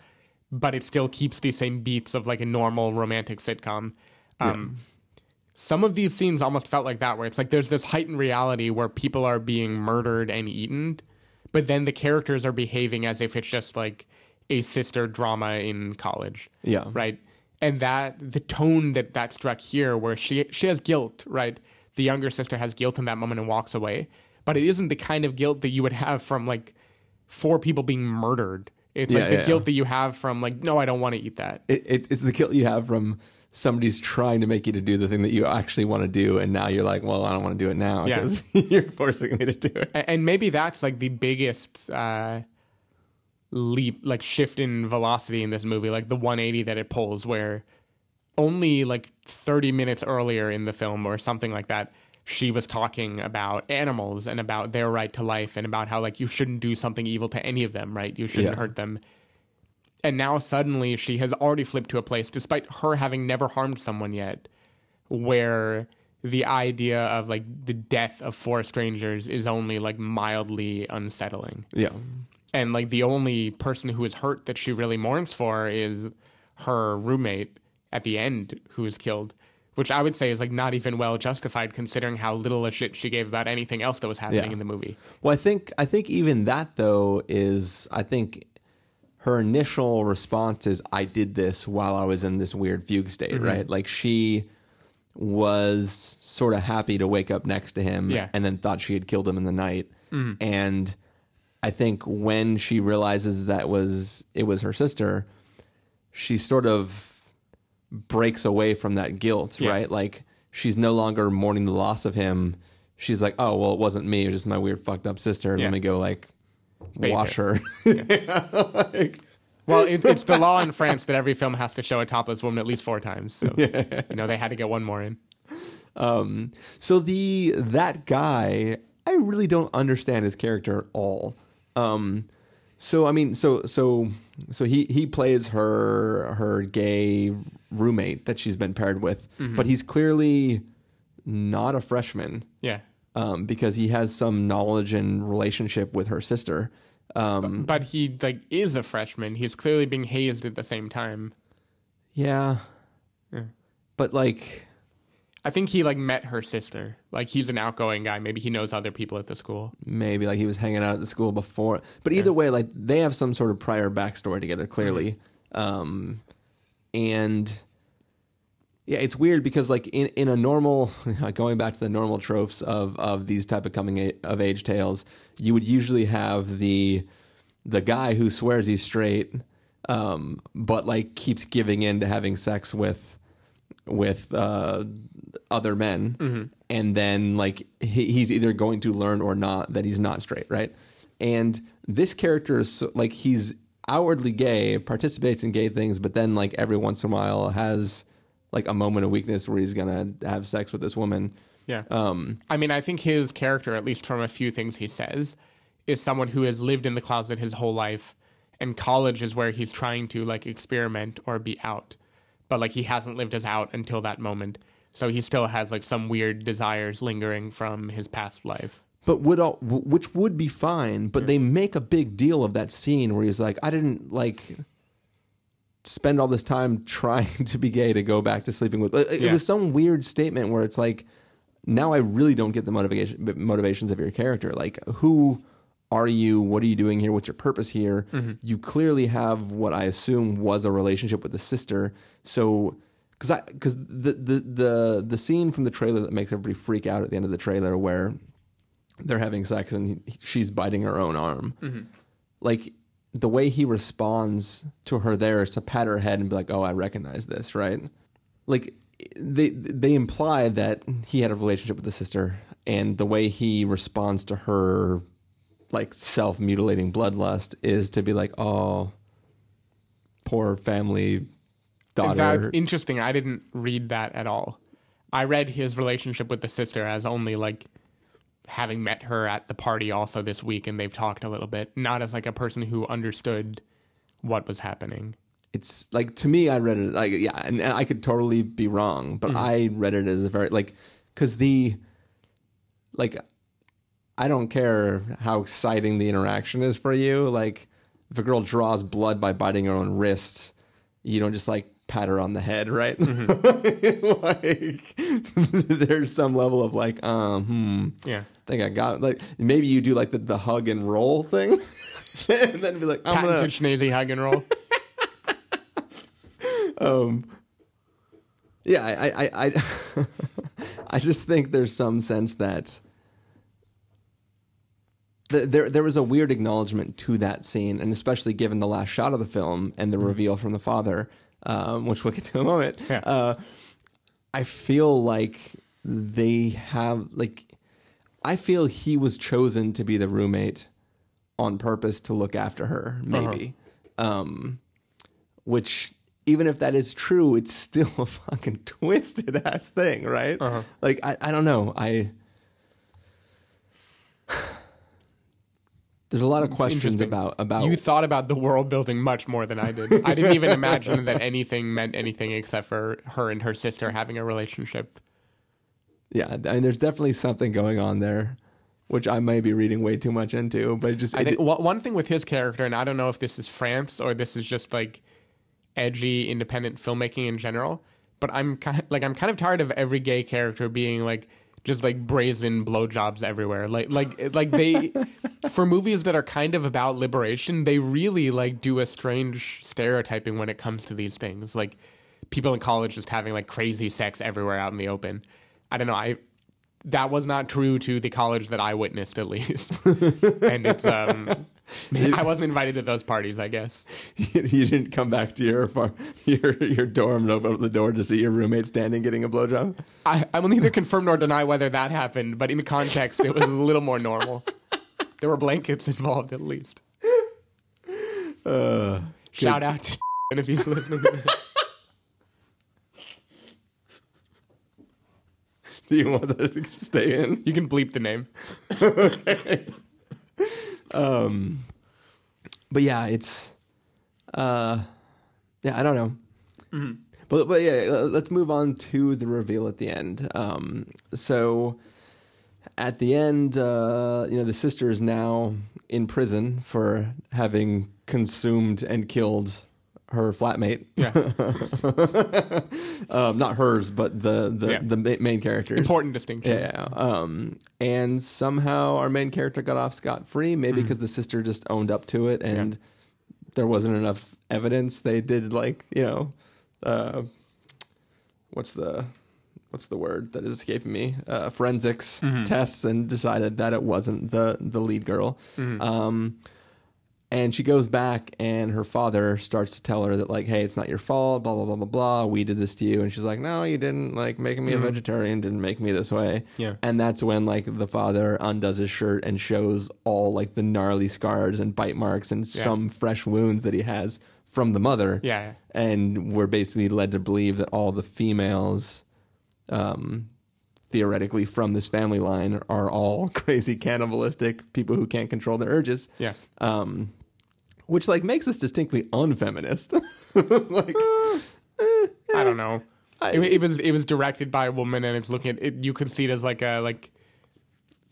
but it still keeps the same beats of like a normal romantic sitcom. Um, Some of these scenes almost felt like that, where it's like there's this heightened reality where people are being murdered and eaten, but then the characters are behaving as if it's just like a sister drama in college yeah. right? And that the tone that that struck here, where she she has guilt, right? The younger sister has guilt in that moment and walks away, but it isn't the kind of guilt that you would have from like four people being murdered It's Yeah, like the yeah, guilt yeah. that you have from like, no, I don't want to eat that. It, it, it's the guilt you have from somebody's trying to make you to do the thing that you actually want to do, and now you're like, well, I don't want to do it now because you're forcing me to do it. A- and maybe that's like the biggest uh, leap, like shift in velocity in this movie, like the 180 that it pulls, where only like 30 minutes earlier in the film or something like that, she was talking about animals and about their right to life and about how like you shouldn't do something evil to any of them, right? You shouldn't Yeah. hurt them. And now suddenly she has already flipped to a place, despite her having never harmed someone yet, where the idea of like the death of four strangers is only like mildly unsettling. Yeah. And like the only person who is hurt that she really mourns for is her roommate at the end who is killed, which I would say is like not even well justified considering how little a shit she gave about anything else that was happening Yeah. in the movie. Well, I think I think even that though is I think her initial response is I did this while I was in this weird fugue state, Mm-hmm. right? Like she was sort of happy to wake up next to him Yeah. and then thought she had killed him in the night. And I think when she realizes that was it was her sister, she sort of breaks away from that guilt, Yeah. right? Like she's no longer mourning the loss of him. She's like, "Oh, well, it wasn't me. It was just my weird fucked up sister. Yeah. Let me go like Bathe wash her." her." Like, Well, it, it's the law in France that every film has to show a topless woman at least four times. So, you know, they had to get one more in. um, so the that guy, I really don't understand his character at all. Um, so I mean, so so so he he plays her her gay roommate that she's been paired with, but he's clearly not a freshman. Yeah. um, because he has some knowledge and relationship with her sister. Um, But he like is a freshman. He's clearly being hazed at the same time. yeah. Yeah. but like, I think he like met her sister. Like he's an outgoing guy. Maybe he knows other people at the school. maybe like he was hanging out at the school before. But either way, like they have some sort of prior backstory together, clearly. Um, and yeah, it's weird because like in, in a normal, going back to the normal tropes of of these type of coming a- of age tales, you would usually have the the guy who swears he's straight, um, but like keeps giving in to having sex with with uh, other men, and then like he, he's either going to learn or not that he's not straight, right? And this character is so, like he's outwardly gay, participates in gay things, but then like every once in a while has like a moment of weakness where he's gonna have sex with this woman. Yeah. Um, I mean, I think his character, at least from a few things he says, is someone who has lived in the closet his whole life, and college is where he's trying to like experiment or be out, but like he hasn't lived as out until that moment. So he still has like some weird desires lingering from his past life. but would all, which would be fine. But they make a big deal of that scene where he's like, I didn't like spend all this time trying to be gay to go back to sleeping with. It, it Yeah. was some weird statement where it's like, now I really don't get the motivation motivations of your character. Like, who are you? What are you doing here? What's your purpose here? Mm-hmm. You clearly have what I assume was a relationship with the sister. So, because I because the, the the the scene from the trailer that makes everybody freak out at the end of the trailer where they're having sex and he, she's biting her own arm. Mm-hmm. Like the way he responds to her there is to pat her head and be like, "Oh, I recognize this," right? Like they they imply that he had a relationship with the sister, and the way he responds to her like self mutilating bloodlust is to be like, "Oh, poor family daughter." That's interesting. I didn't read that at all. I read his relationship with the sister as only like having met her at the party also this week and they've talked a little bit, not as like a person who understood what was happening. it's like to me i read it like yeah and, and i could totally be wrong but mm-hmm. i read it as a very like because the like i don't care how exciting the interaction is for you like if a girl draws blood by biting her own wrist you don't just like pat her on the head right like there's some level of like um hmm Yeah. I think I got like maybe you do like the, the hug and roll thing and then be like I'm Patent gonna to Schneezy hug and roll. um yeah i i i I, I just think there's some sense that th- there there was a weird acknowledgement to that scene, and especially given the last shot of the film and the Mm-hmm. reveal from the father, um, which we'll get to in a moment. Yeah. Uh, I feel like they have like I feel he was chosen to be the roommate on purpose to look after her, maybe. Um, which even if that is true, it's still a fucking twisted ass thing, right? Uh-huh. Like I, I don't know. I there's a lot of questions about about You thought about the world building much more than I did. I didn't even imagine that anything meant anything except for her and her sister having a relationship. yeah. I mean, there's definitely something going on there, which I may be reading way too much into. But just I think one one thing with his character, and I don't know if this is France or this is just like edgy independent filmmaking in general, but I'm kind like I'm kind of tired of every gay character being like just like brazen blowjobs everywhere. Like like like they for movies that are kind of about liberation, they really like do a strange stereotyping when it comes to these things. Like people in college just having like crazy sex everywhere out in the open. I don't know. I that was not true to the college that I witnessed, at least. and it's um, I wasn't invited to those parties, I guess. you didn't come back to your your your dorm and open up the door to see your roommate standing getting a blowjob. I, I will neither confirm nor deny whether that happened, but in the context, it was a little more normal. There were blankets involved, at least. Uh, Shout out to if he's listening. To this. do you want that to stay in? You can bleep the name. Um, but yeah, it's uh, yeah, I don't know. Mm-hmm. But but yeah, let's move on to the reveal at the end. Um, so at the end, uh, you know, the sister is now in prison for having consumed and killed her flatmate. Yeah. um, not hers, but the the, Yeah. the main characters. Important distinction. Yeah. Um, and somehow our main character got off scot free, maybe because the sister just owned up to it and there wasn't enough evidence. They did like, you know, uh, what's the what's the word that is escaping me? Uh, forensics tests and decided that it wasn't the the lead girl. Um, and she goes back, and her father starts to tell her that, like, hey, it's not your fault, blah, blah, blah, blah, blah. We did this to you. And she's like, no, you didn't. Like, making me a vegetarian didn't make me this way. Yeah. And that's when, like, the father undoes his shirt and shows all, like, the gnarly scars and bite marks and Yeah. some fresh wounds that he has from the mother. Yeah. And we're basically led to believe that all the females, um, theoretically from this family line, are all crazy cannibalistic people who can't control their urges Yeah. um, which like makes us distinctly unfeminist. like, uh, eh, I eh. don't know. I- it, it was it was directed by a woman, and it's looking at it. You could see it as like a like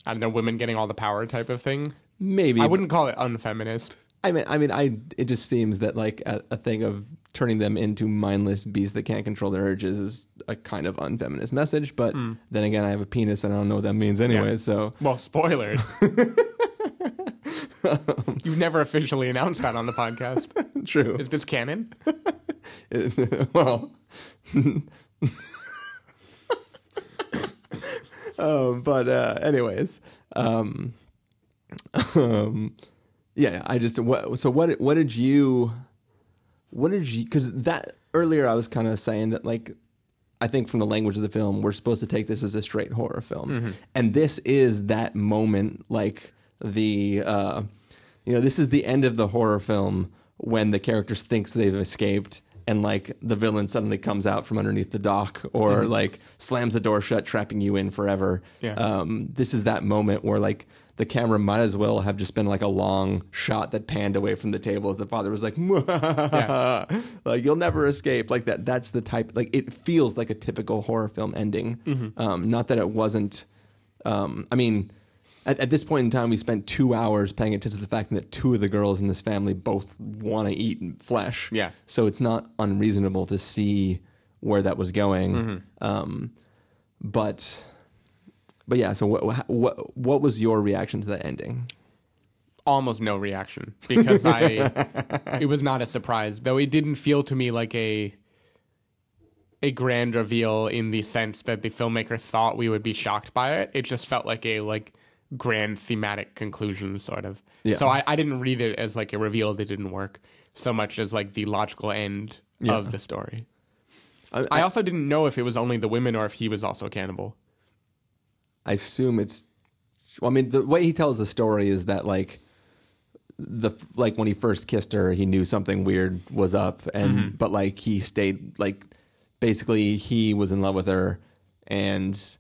I don't know, women getting all the power type of thing. maybe I wouldn't call it unfeminist. I mean, I mean, I. It just seems that like a, a thing of turning them into mindless beasts that can't control their urges is a kind of unfeminist message. But hmm. then again, I have a penis and I don't know what that means anyway. Yeah. So Well, spoilers. You've never officially announced that on the podcast. true. Is this canon? well. um, but uh, anyways, um, um, yeah, I just what so what what did you what did you because that earlier I was kind of saying that like I think from the language of the film we're supposed to take this as a straight horror film and this is that moment like the uh, you know this is the end of the horror film when the characters thinks they've escaped and like the villain suddenly comes out from underneath the dock or like slams the door shut trapping you in forever Yeah. um, this is that moment where like the camera might as well have just been like a long shot that panned away from the table as the father was like, like you'll never escape. Like that. That's the type. Like it feels like a typical horror film ending. Um, not that it wasn't. Um, I mean, at, at this point in time, we spent two hours paying attention to the fact that two of the girls in this family both want to eat flesh. Yeah. So it's not unreasonable to see where that was going. Um, but but yeah, so what what what was your reaction to that ending? Almost no reaction because I it was not a surprise, though it didn't feel to me like a a grand reveal in the sense that the filmmaker thought we would be shocked by it. It just felt like a like grand thematic conclusion, sort of. Yeah. So I, I didn't read it as like a reveal that didn't work so much as like the logical end Yeah. of the story. I, I also didn't know if it was only the women or if he was also a cannibal. I assume it's. Well, I mean, the way he tells the story is that like the like when he first kissed her, he knew something weird was up, and mm-hmm. but like he stayed like basically he was in love with her, and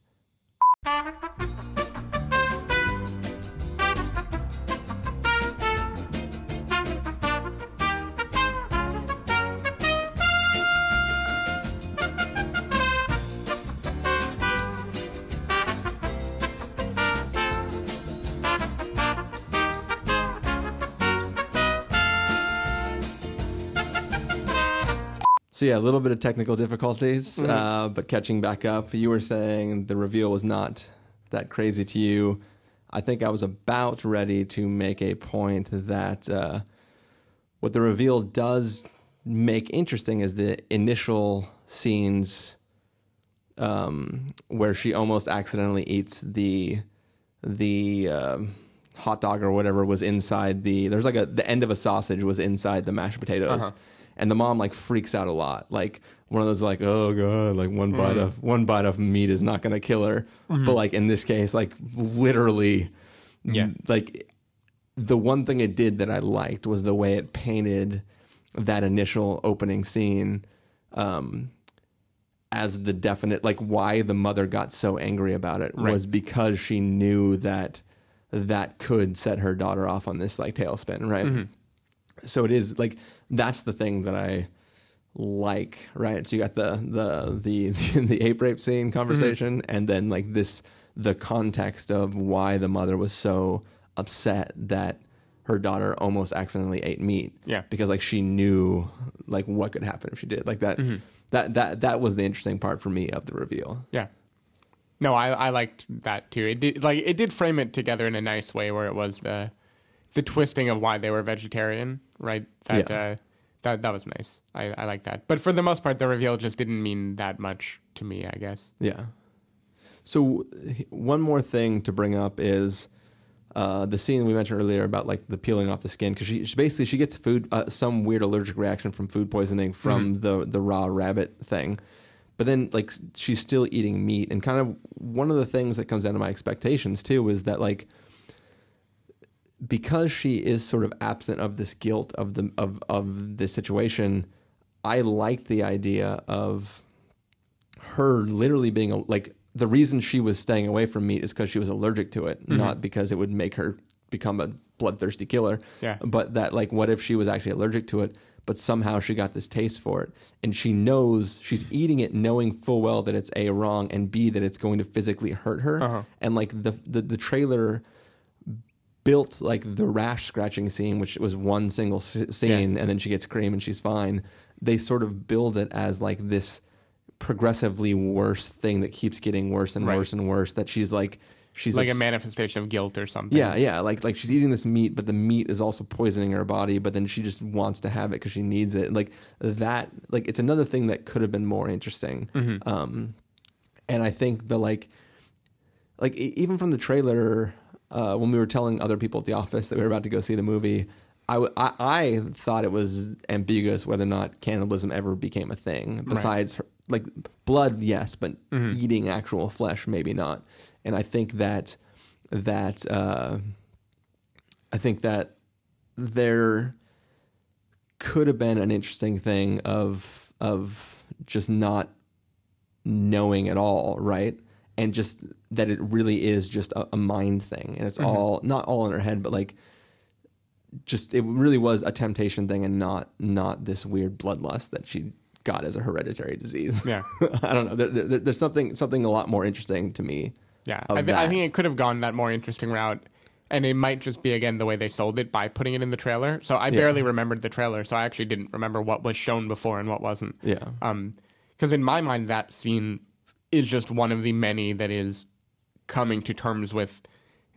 So yeah, a little bit of technical difficulties, uh, but catching back up. You were saying the reveal was not that crazy to you. I think I was about ready to make a point that uh, what the reveal does make interesting is the initial scenes um, where she almost accidentally eats the the um, hot dog or whatever was inside the. There's like a the end of a sausage was inside the mashed potatoes, Uh-huh. And the mom like freaks out a lot. Like one of those like oh god, like one bite mm. of one bite of meat is not gonna kill her. Mm-hmm. But like in this case, like literally, Yeah. like the one thing it did that I liked was the way it painted that initial opening scene um, as the definite, like why the mother got so angry about it Right. was because she knew that that could set her daughter off on this like tailspin, right? Mm-hmm. So it is like that's the thing that I like, right? So you got the the the the ape rape scene conversation, mm-hmm. and then like this the context of why the mother was so upset that her daughter almost accidentally ate meat. Yeah. because like she knew like what could happen if she did like that. Mm-hmm. That that that was the interesting part for me of the reveal. Yeah. No, I I liked that too. It did like it did frame it together in a nice way where it was the the twisting of why they were vegetarian, right? That Yeah. uh, that that was nice. I I like that. But for the most part, the reveal just didn't mean that much to me. I guess. Yeah. So one more thing to bring up is uh, the scene we mentioned earlier about like the peeling off the skin because she, she basically she gets food uh, some weird allergic reaction from food poisoning from the the raw rabbit thing, but then like she's still eating meat and kind of one of the things that comes down to my expectations too is that like because she is sort of absent of this guilt of the of of this situation, I like the idea of her literally being a, like the reason she was staying away from meat is because she was allergic to it, not because it would make her become a bloodthirsty killer. Yeah. But that like, what if she was actually allergic to it, but somehow she got this taste for it, and she knows she's eating it, knowing full well that it's a wrong and b that it's going to physically hurt her, Uh-huh. and like the the, the trailer built like the rash scratching scene, which was one single s- scene, and then she gets cream and she's fine. They sort of build it as like this progressively worse thing that keeps getting worse and Right. worse and worse. That she's like she's like a manifestation of guilt or something. yeah, yeah, like like she's eating this meat, but the meat is also poisoning her body. But then she just wants to have it because she needs it. Like that, like it's another thing that could have been more interesting. Mm-hmm. Um, and I think the like, like even from the trailer, uh, when we were telling other people at the office that we were about to go see the movie, I, w- I, I thought it was ambiguous whether or not cannibalism ever became a thing. Besides, her, like blood, yes, but eating actual flesh, maybe not. And I think that that uh, I think that there could have been an interesting thing of of just not knowing at all, right? And just that it really is just a, a mind thing, and it's all not all in her head, but like just it really was a temptation thing, and not not this weird bloodlust that she got as a hereditary disease. Yeah. I don't know. There, there, there's something something a lot more interesting to me. Yeah, I, th- I think it could have gone that more interesting route, and it might just be again the way they sold it by putting it in the trailer. So I barely remembered the trailer, so I actually didn't remember what was shown before and what wasn't. Yeah. Um, because in my mind that scene is just one of the many that is coming to terms with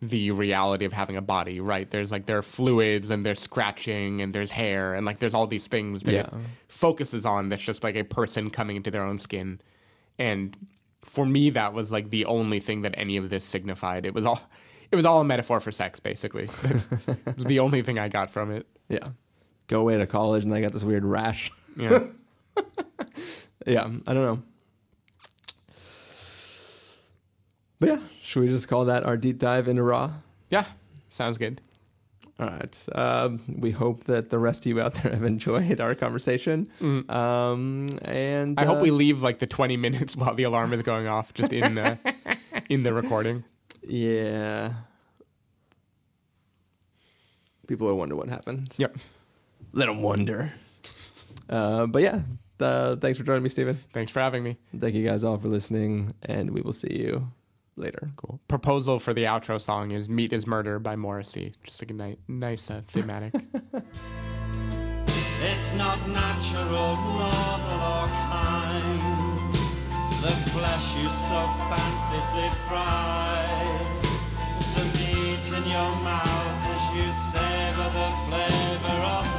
the reality of having a body. Right? There's like there are fluids and there's scratching and there's hair and like there's all these things that it focuses on. That's just like a person coming into their own skin, and for me that was like the only thing that any of this signified it was all it was all a metaphor for sex, basically. That's the only thing I got from it. Yeah. Go away to college and I got this weird rash. Yeah. yeah, I don't know. But yeah, should we just call that our deep dive into Raw? yeah. Sounds good. All right. Um, we hope that the rest of you out there have enjoyed our conversation. Um, and Mm. I hope uh, we leave like the 20 minutes while the alarm is going off just in the in the recording. Yeah. People will wonder what happened. Yep. Let them wonder. Uh, but yeah, uh, thanks for joining me, Stephen. Thanks for having me. Thank you guys all for listening, and we will see you later. Cool. Proposal for the outro song is "Meat Is Murder" by Morrissey. Just like a ni- nice uh, thematic. it's not natural, normal, or kind. The flesh you so fancifully fry. The meat in your mouth as you savor the flavor of.